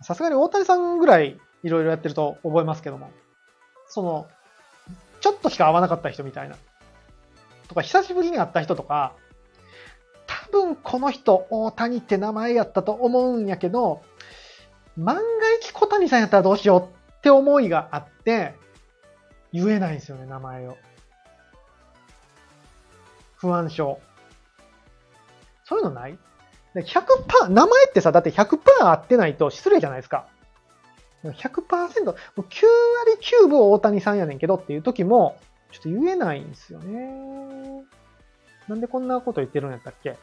さすがに大谷さんぐらいいろいろやってると覚えますけども、その、ちょっとしか会わなかった人みたいな。とか、久しぶりに会った人とか、分この人、大谷って名前やったと思うんやけど、万が一小谷さんやったらどうしようって思いがあって、言えないんですよね、名前を。不安症。そういうのない ?100%、名前ってさ、だって100%合ってないと失礼じゃないですか。100%、9割9分大谷さんやねんけどっていう時も、ちょっと言えないんですよね。なんでこんなこと言ってるんやったっけ？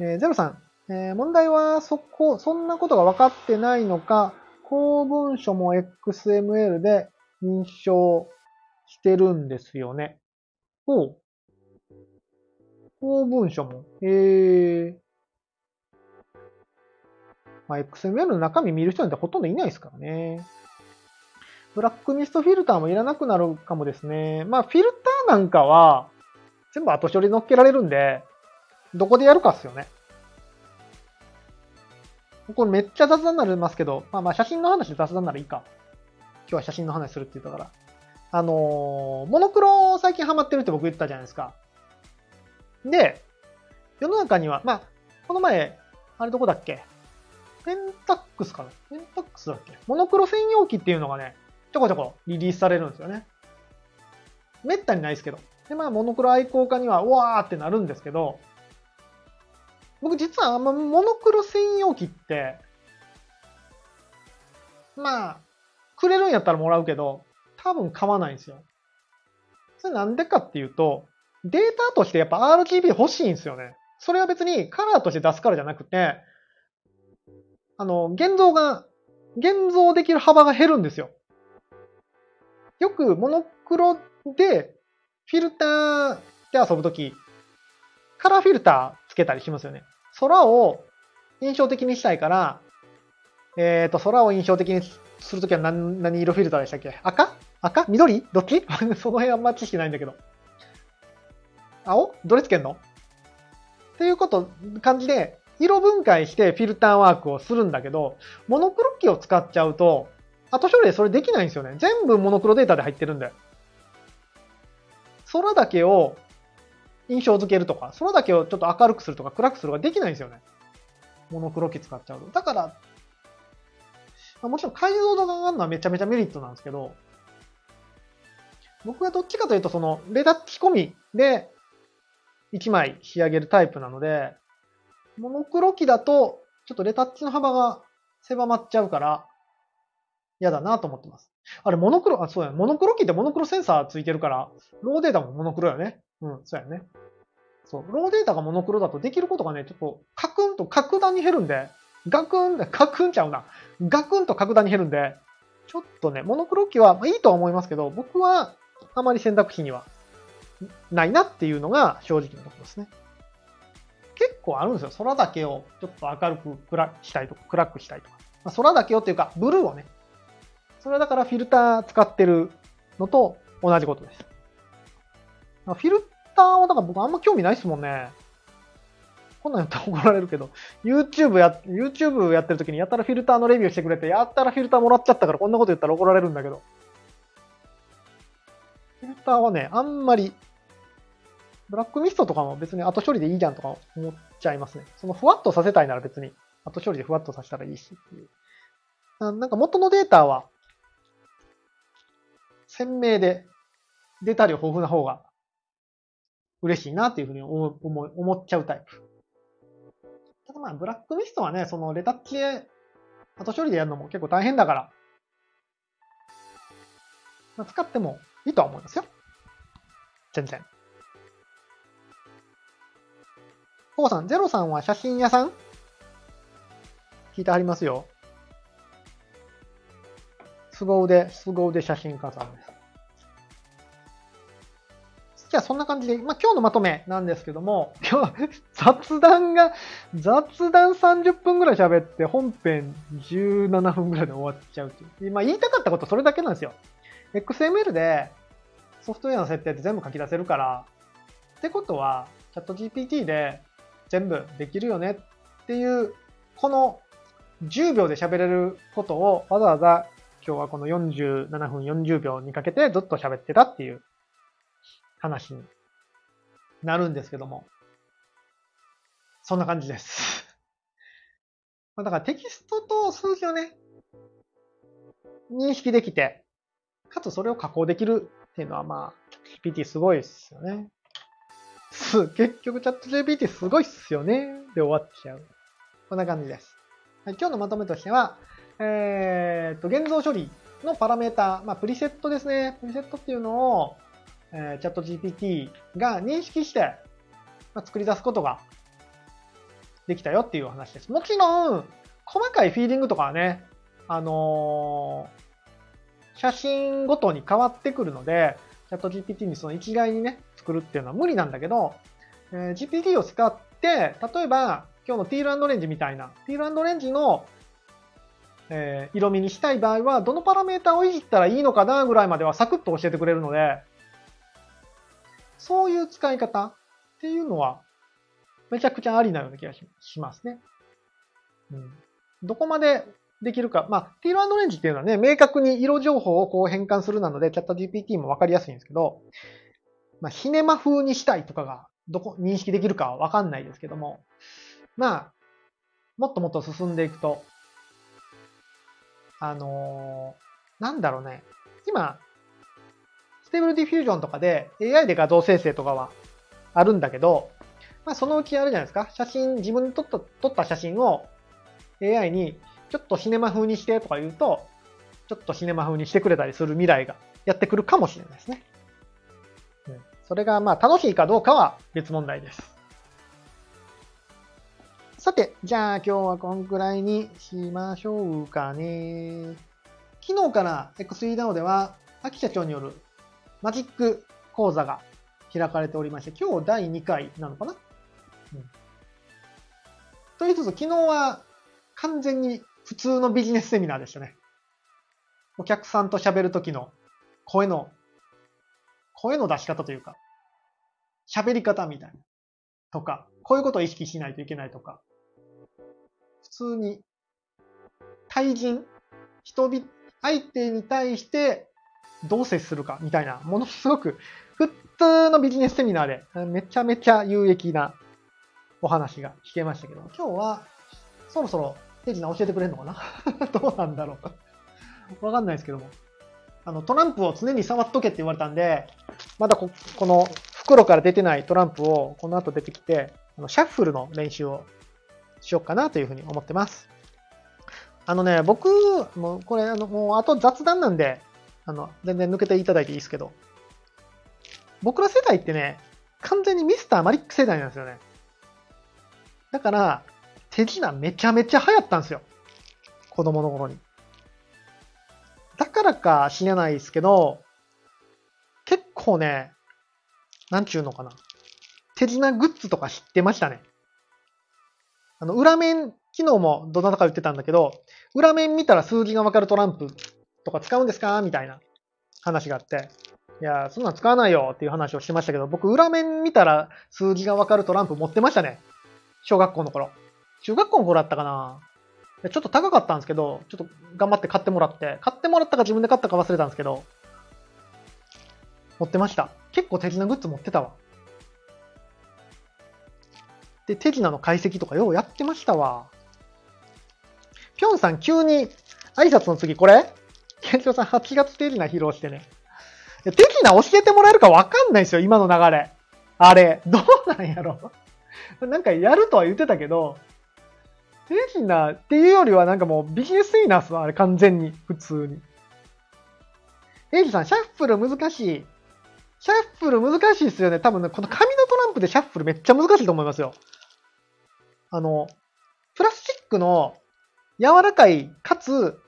えー、ゼロさん、えー、問題はそこ、そんなことが分かってないのか、公文書も XML で認証してるんですよね。ほう。公文書も。へえ。まあ、XML の中身見る人なんてほとんどいないですからね。ブラックミストフィルターもいらなくなるかもですね。まあ、フィルターなんかは、全部後処理乗っけられるんで、どこでやるかっすよね。これめっちゃ雑談になりますけど、まあまあ写真の話で雑談ならいいか。今日は写真の話するって言ったから。あのーモノクロ最近ハマってるって僕言ったじゃないですか。で、世の中には、まあ、この前、あれどこだっけ？ペンタックスかな？ペンタックスだっけ？モノクロ専用機っていうのがね、ちょこちょこリリースされるんですよね。めったにないですけど。で、まあ、モノクロ愛好家には、うわーってなるんですけど、僕実はあんま、モノクロ専用機って、まあ、くれるんやったらもらうけど、多分買わないんですよ。それなんでかっていうと、データとしてやっぱ RGB 欲しいんですよね。それは別にカラーとして出すからじゃなくて、あの、現像が、現像できる幅が減るんですよ。よくモノクロでフィルターで遊ぶとき、カラーフィルターつけたりしますよね。空を印象的にしたいから、えっ、と、空を印象的にするときは何何色フィルターでしたっけ？赤？赤？緑？どっち？その辺あんま知識ないんだけど。青？どれつけんの？っていうこと、感じで、色分解してフィルターワークをするんだけど、モノクロ機を使っちゃうと、後処理でそれできないんですよね。全部モノクロデータで入ってるんで。空だけを印象付けるとか、空だけをちょっと明るくするとか暗くするができないんですよね。モノクロ機使っちゃうと。だから、まもちろん解像度が上がるのはめちゃめちゃメリットなんですけど、僕はどっちかというと、その、レタッチ込みで1枚仕上げるタイプなので、モノクロ機だと、ちょっとレタッチの幅が狭まっちゃうから、嫌だなと思ってます。あれ、モノクロ、あ、そうや、モノクロ機ってモノクロセンサーついてるから、ローデータもモノクロやね。うん、そうやね。そう、ローデータがモノクロだとできることがね、ちょっとカクンと格段に減るんで、ガクン、カクンちゃうな。ガクンと格段に減るんで、ちょっとね、モノクロ機はまあいいとは思いますけど、僕はあまり選択肢にはないなっていうのが正直なところですね。結構あるんですよ。空だけをちょっと明るく暗くしたいとか、暗くしたいとか。まあ、空だけをっていうか、ブルーをね。それはだからフィルター使ってるのと同じことです。フィルターはだから僕あんま興味ないですもんね。こんなんやったら怒られるけど、YouTube や、YouTube やってる時にやったらフィルターのレビューしてくれて、やったらフィルターもらっちゃったからこんなこと言ったら怒られるんだけど。フィルターはね、あんまり、ブラックミストとかも別に後処理でいいじゃんとか思っちゃいますね。そのふわっとさせたいなら別に後処理でふわっとさせたらいいしっていう。なんか元のデータは鮮明でデータ量豊富な方が嬉しいなっていうふうに思思思っちゃうタイプ。ただまあ、ブラックミストはね、そのレタッチで後処理でやるのも結構大変だから、まあ、使ってもいいとは思いますよ。全然。コウさん、ゼロさんは写真屋さん？聞いてはりますよ。凄腕、凄腕写真家さんです。じゃあそんな感じで、まあ、今日のまとめなんですけども、今日 雑談が、雑談30分ぐらい喋って本編17分ぐらいで終わっちゃうっていう。まあ、言いたかったことそれだけなんですよ。XML でソフトウェアの設定って全部書き出せるから、ってことは、チャット GPT で全部できるよねっていう、この10秒で喋れることをわざわざ今日はこの47分40秒にかけてずっと喋ってたっていう話になるんですけども。そんな感じです。まだからテキストと数字をね、認識できて、かつそれを加工できるっていうのはまあ、GPT すごいっすよね。す、結局チャット GPT すごいっすよね。で終わっちゃう。こんな感じです。はい、今日のまとめとしては、えー、っと、現像処理のパラメータ、まあ、プリセットですね。プリセットっていうのを、えー、チャット GPT が認識して、まあ、作り出すことができたよっていう話です。もちろん、細かいフィーリングとかはね、あのー写真ごとに変わってくるので、チャット GPT にその一概にね、作るっていうのは無理なんだけど、えー GPT を使って、例えば、今日のティールレンジみたいな、ティールレンジの、えー色味にしたい場合は、どのパラメータをいじったらいいのかなぐらいまではサクッと教えてくれるので、そういう使い方っていうのは、めちゃくちゃありなような気がしますね。うん。どこまでできるか。まあ、ティールオレンジっていうのはね、明確に色情報をこう変換するなので、 ChatGPT もわかりやすいんですけど、まあ、シネマ風にしたいとかが、どこ、認識できるかはわかんないですけども、まあ、もっともっと進んでいくと、あのーなんだろうね。今、 Stable Diffusion とかで AI で画像生成とかはあるんだけど、まあそのうちあるじゃないですか。写真、自分で撮った撮った写真を AI にちょっとシネマ風にしてとか言うと、ちょっとシネマ風にしてくれたりする未来がやってくるかもしれないですね。うん、それがまあ楽しいかどうかは別問題です。さて、じゃあ今日はこんくらいにしましょうかね。昨日から XENOW では、秋社長によるマジック講座が開かれておりまして、今日第2回なのかな、うん、と言いつつ、昨日は完全に普通のビジネスセミナーでしたね。お客さんと喋るときの声の、声の出し方というか、喋り方みたいな。とか、こういうことを意識しないといけないとか、普通に、対人、人々、相手に対してどう接するかみたいな、ものすごく普通のビジネスセミナーでめちゃめちゃ有益なお話が聞けましたけど、今日はそろそろ手品教えてくれるのかな？どうなんだろうわかんないですけども。あの、トランプを常に触っとけって言われたんで、まだここの袋から出てないトランプをこの後出てきて、あのシャッフルの練習をしようかなというふうに思ってます。あのね、僕、もうこれ、あの、もうあと雑談なんで、あの、全然抜けていただいていいですけど、僕ら世代ってね、完全にミスターマリック世代なんですよね。だから、手品めちゃめちゃ流行ったんですよ。子供の頃に。だからか知らないですけど、結構ね、なんちゅうのかな。手品グッズとか知ってましたね。あの、裏面、昨日もどなたか言ってたんだけど、裏面見たら数字がわかるトランプとか使うんですか？みたいな話があって、いや、そんなん使わないよっていう話をしてましたけど、僕裏面見たら数字がわかるトランプ持ってましたね。小学校の頃。中学校の頃だったかなちょっと高かったんですけど、ちょっと頑張って買ってもらって、買ってもらったか自分で買ったか忘れたんですけど、持ってました。結構手品グッズ持ってたわ。で、手品の解析とかようやってましたわ。ぴょんさん急に挨拶の次これ？ケンチョさん8月手品披露してね。手品教えてもらえるかわかんないですよ、今の流れ。あれ、どうなんやろなんかやるとは言ってたけど、手品っていうよりはなんかもうビジネスセミナーっすわ、あれ完全に、普通に。エイジさん、シャッフル難しい。シャッフル難しいっすよね。多分ね、この紙のトランプでシャッフルめっちゃ難しいと思いますよ。あの、プラスチックの柔らかい、かつ、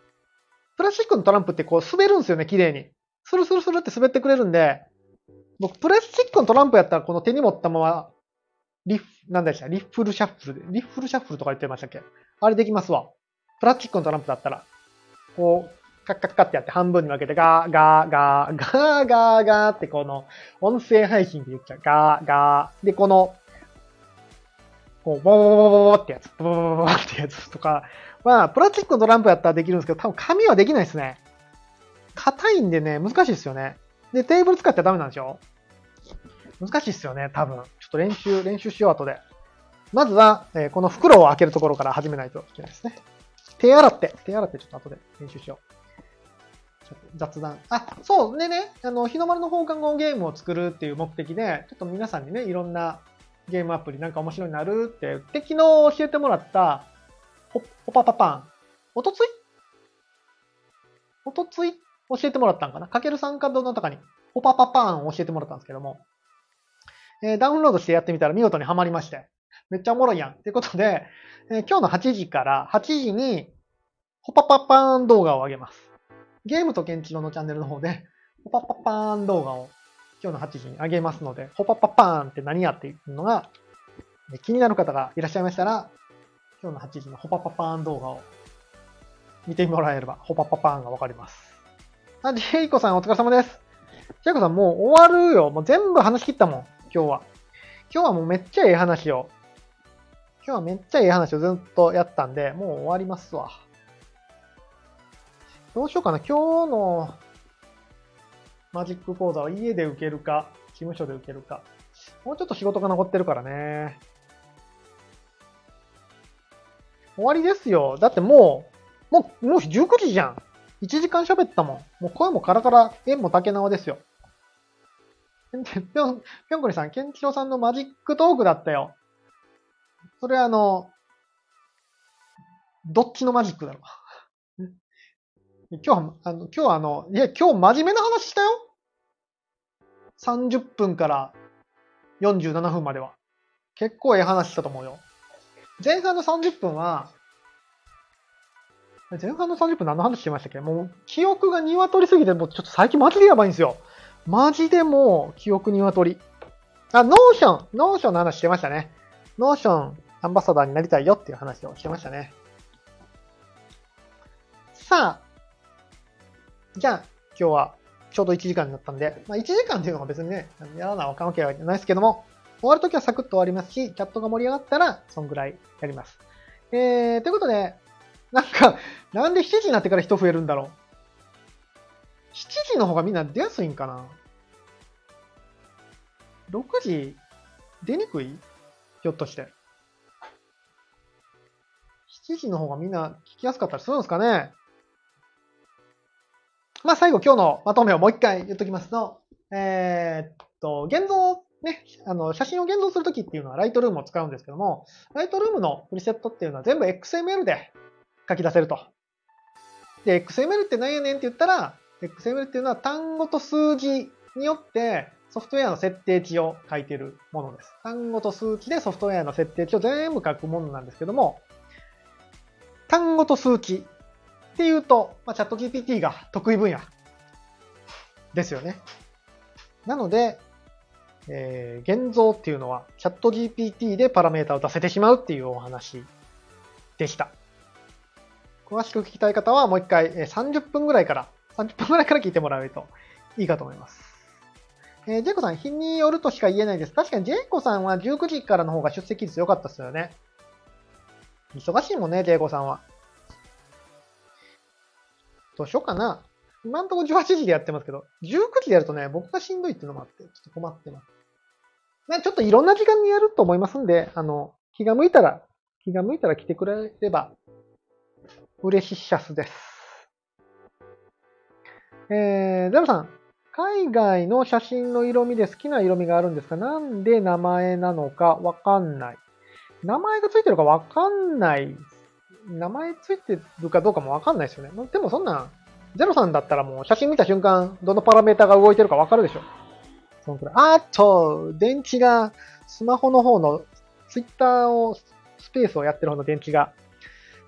プラスチックのトランプってこう滑るんですよね、綺麗に。スルスルスルって滑ってくれるんで、僕、プラスチックのトランプやったらこの手に持ったまま、リフ、なんでしたリッフルシャッフル、リッフルシャッフルとか言ってましたっけ？あれできますわ。プラスチックのトランプだったら、こう、カッカッカってやって半分に分けてガーガーガーガーガーガーってこの音声配信で言っちゃう。ガーガー。で、このこう、ボーボーボボってやつ、ボーボーボーってやつとかまあ、プラスチックのトランプやったらできるんですけど、多分紙はできないですね。硬いんでね、難しいですよね。で、テーブル使っちゃダメなんでしょ難しいですよね、多分。ちょっと練習、練習しよう後で。まずは、えー、この袋を開けるところから始めないといけないですね。手洗って、手洗ってちょっと後で練習しよう。雑談。あ、そう、でね、あの、日の丸の放課後ゲームを作るっていう目的で、ちょっと皆さんにね、いろんなゲームアプリなんか面白いなるってで、昨日教えてもらったほ、ほぱぱパン。おとつい？おとつい？教えてもらったんかな？かけるさんかどなたかに、ほぱぱパンを教えてもらったんですけども、えー、ダウンロードしてやってみたら見事にはまりまして、めっちゃおもろいやん。ということで、えー、今日の8時から8時に、ほぱぱパン動画を上げます。ゲームとケンチロのチャンネルの方で、ほぱぱパン動画を今日の8時に上げますので、ほぱぱパーンって何やっていうのが、気になる方がいらっしゃいましたら、今日の8時のホパパパーン動画を見てもらえれば、ホパパパーンがわかります。あ、ジェイコさんお疲れ様です。ジェイコさんもう終わるよ。もう全部話し切ったもん、今日は。今日はもうめっちゃええ話を。今日はめっちゃええ話をずっとやったんで、もう終わりますわ。どうしようかな。今日のマジック講座は家で受けるか、事務所で受けるか。もうちょっと仕事が残ってるからね。終わりですよ。だってもう、もう、もう19時じゃん。1時間喋ったもん。もう声もカラカラ、宴もたけなわですよ。ぴょん、ぴょんこりさん、ケンチロさんのマジックトークだったよ。それあの、どっちのマジックだろう。今日は、あの、今日はあの、いや、今日真面目な話したよ。30分から47分までは。結構ええ話したと思うよ。前半の30分は、前半の30分何の話してましたっけ？もう、記憶が鶏すぎて、もうちょっと最近マジでやばいんですよ。マジでもう、記憶鶏。あ、 NotionNotionの話してましたね。 Notionアンバサダーになりたいよっていう話をしてましたね。さあ、じゃあ、今日はちょうど1時間になったんで、まあ、1時間っていうのが別にね、やらなあかんわけはないですけども、終わるときはサクッと終わりますし、チャットが盛り上がったら、そんぐらいやります。えー、ということで、なんか、なんで7時になってから人増えるんだろう。7時の方がみんな出やすいんかな ?6 時出にくい？ひょっとして。7時の方がみんな聞きやすかったりするんですかねまあ最後今日のまとめをもう一回言っときますと、えー、っと、現像、ね、あの、写真を現像するときっていうのはライトルームを使うんですけども、ライトルームのプリセットっていうのは全部 XML で書き出せると。で、XML って何やねんって言ったら、XML っていうのは単語と数字によってソフトウェアの設定値を書いてるものです。単語と数値でソフトウェアの設定値を全部書くものなんですけども、単語と数値っていうと、まあ、チャット GPT が得意分野ですよね。なので、えー、現像っていうのはチャット GPT でパラメータを出せてしまうっていうお話でした。詳しく聞きたい方はもう一回30分ぐらいから、30分ぐらいから聞いてもらうといいかと思います。えー、ジェイコさん、日によるとしか言えないです。確かにジェイコさんは19時からの方が出席率良かったですよね。忙しいもんね、ジェイコさんは。どうしようかな。今んとこ18時でやってますけど、19時でやるとね、僕がしんどいっていうのもあって、ちょっと困ってます。ね、ちょっといろんな時間にやると思いますんで、あの、気が向いたら、気が向いたら来てくれれば、嬉しいシャスです。えー、ゼロさん、海外の写真の色味で好きな色味があるんですか？なんで名前なのかわかんない。名前がついてるかわかんない名前ついてるかどうかもわかんないですよね。でもそんな、ゼロさんだったらもう写真見た瞬間、どのパラメータが動いてるかわかるでしょ？そのくらい。あと、電池が、スマホの方の、ツイッターを、スペースをやってる方の電池が、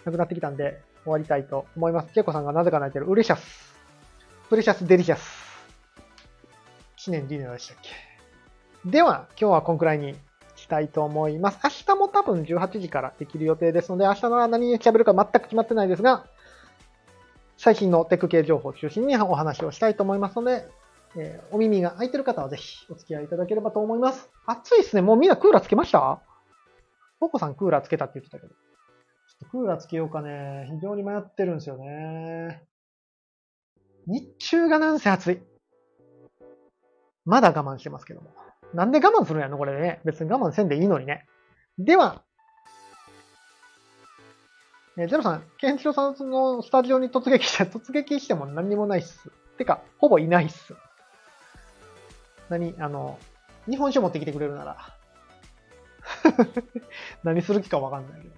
なくなってきたんで、終わりたいと思います。ケイコさんがなぜか泣いてる。ウレシャス。プレシャスデリシャス。記念ディナーでしたっけ？では、今日はこんくらいにしたいと思います。明日も多分18時からできる予定ですので、明日の何に喋るか全く決まってないですが、最新のテック系情報を中心にお話をしたいと思いますので、えー、お耳が空いてる方はぜひお付き合いいただければと思います。暑いですね。もうみんなクーラーつけました？ポコさんクーラーつけたって言ってたけど。ちょっとクーラーつけようかね。非常に迷ってるんですよね。日中がなんせ暑い。まだ我慢してますけども。なんで我慢するんやの？これね。別に我慢せんでいいのにね。では、えゼロさん、ケンチロさんのスタジオに突撃して、突撃しても何にもないっす。てか、ほぼいないっす。何あの、日本酒持ってきてくれるなら。何する気かわかんないけど。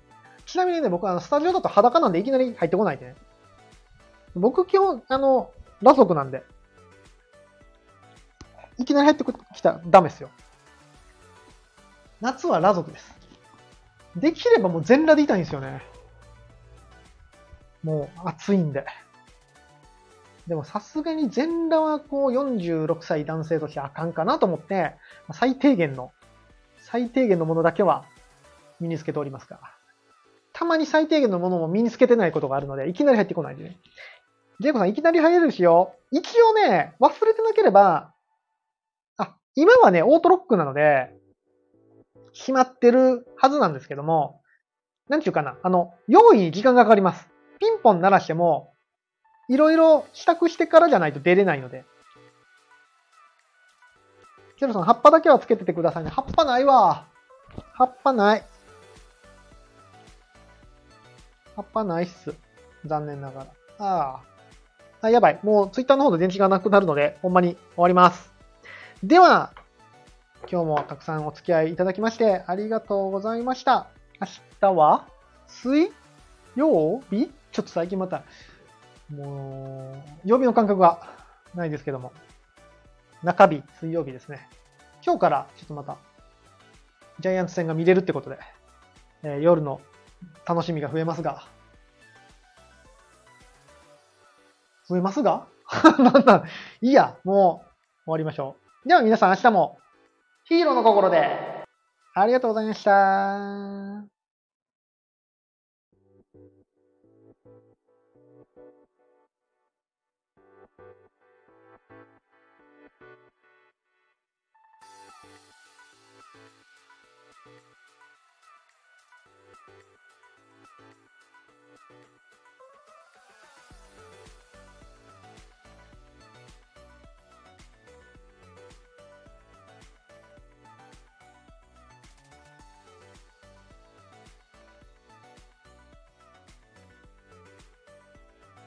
ちなみにね、僕あのスタジオだと裸なんでいきなり入ってこないでね。僕基本、あの、裸族なんで。いきなり入ってきたらダメですよ。夏は裸族です。できればもう全裸でいたいんですよね。もう暑いんで。でもさすがに全裸はこう46歳男性としてあかんかなと思って、最低限の、最低限のものだけは身につけておりますが。たまに最低限のものも身につけてないことがあるので、いきなり入ってこないでね。ジェイコさん、いきなり入れるしよ。一応ね、忘れてなければ、あ今はね、オートロックなので、閉まってるはずなんですけども、なんちゅうかな、あの、用意に時間がかかります。ピンポン鳴らしても、いろいろ支度してからじゃないと出れないので。ゼロさん、葉っぱだけはつけててくださいね。葉っぱないわ。葉っぱない。葉っぱないっす。残念ながら。ああ。あ、やばい。もうツイッターの方で電池がなくなるので、ほんまに終わります。では、今日もたくさんお付き合いいただきましてありがとうございました。明日は？水？曜日？ちょっと最近また、もう、曜日の感覚がないですけども、中日、水曜日ですね。今日からちょっとまた、ジャイアンツ戦が見れるってことで、えー、夜の楽しみが増えますが、増えますが？なんだ、いいや、もう終わりましょう。では皆さん明日もヒーローの心でありがとうございました。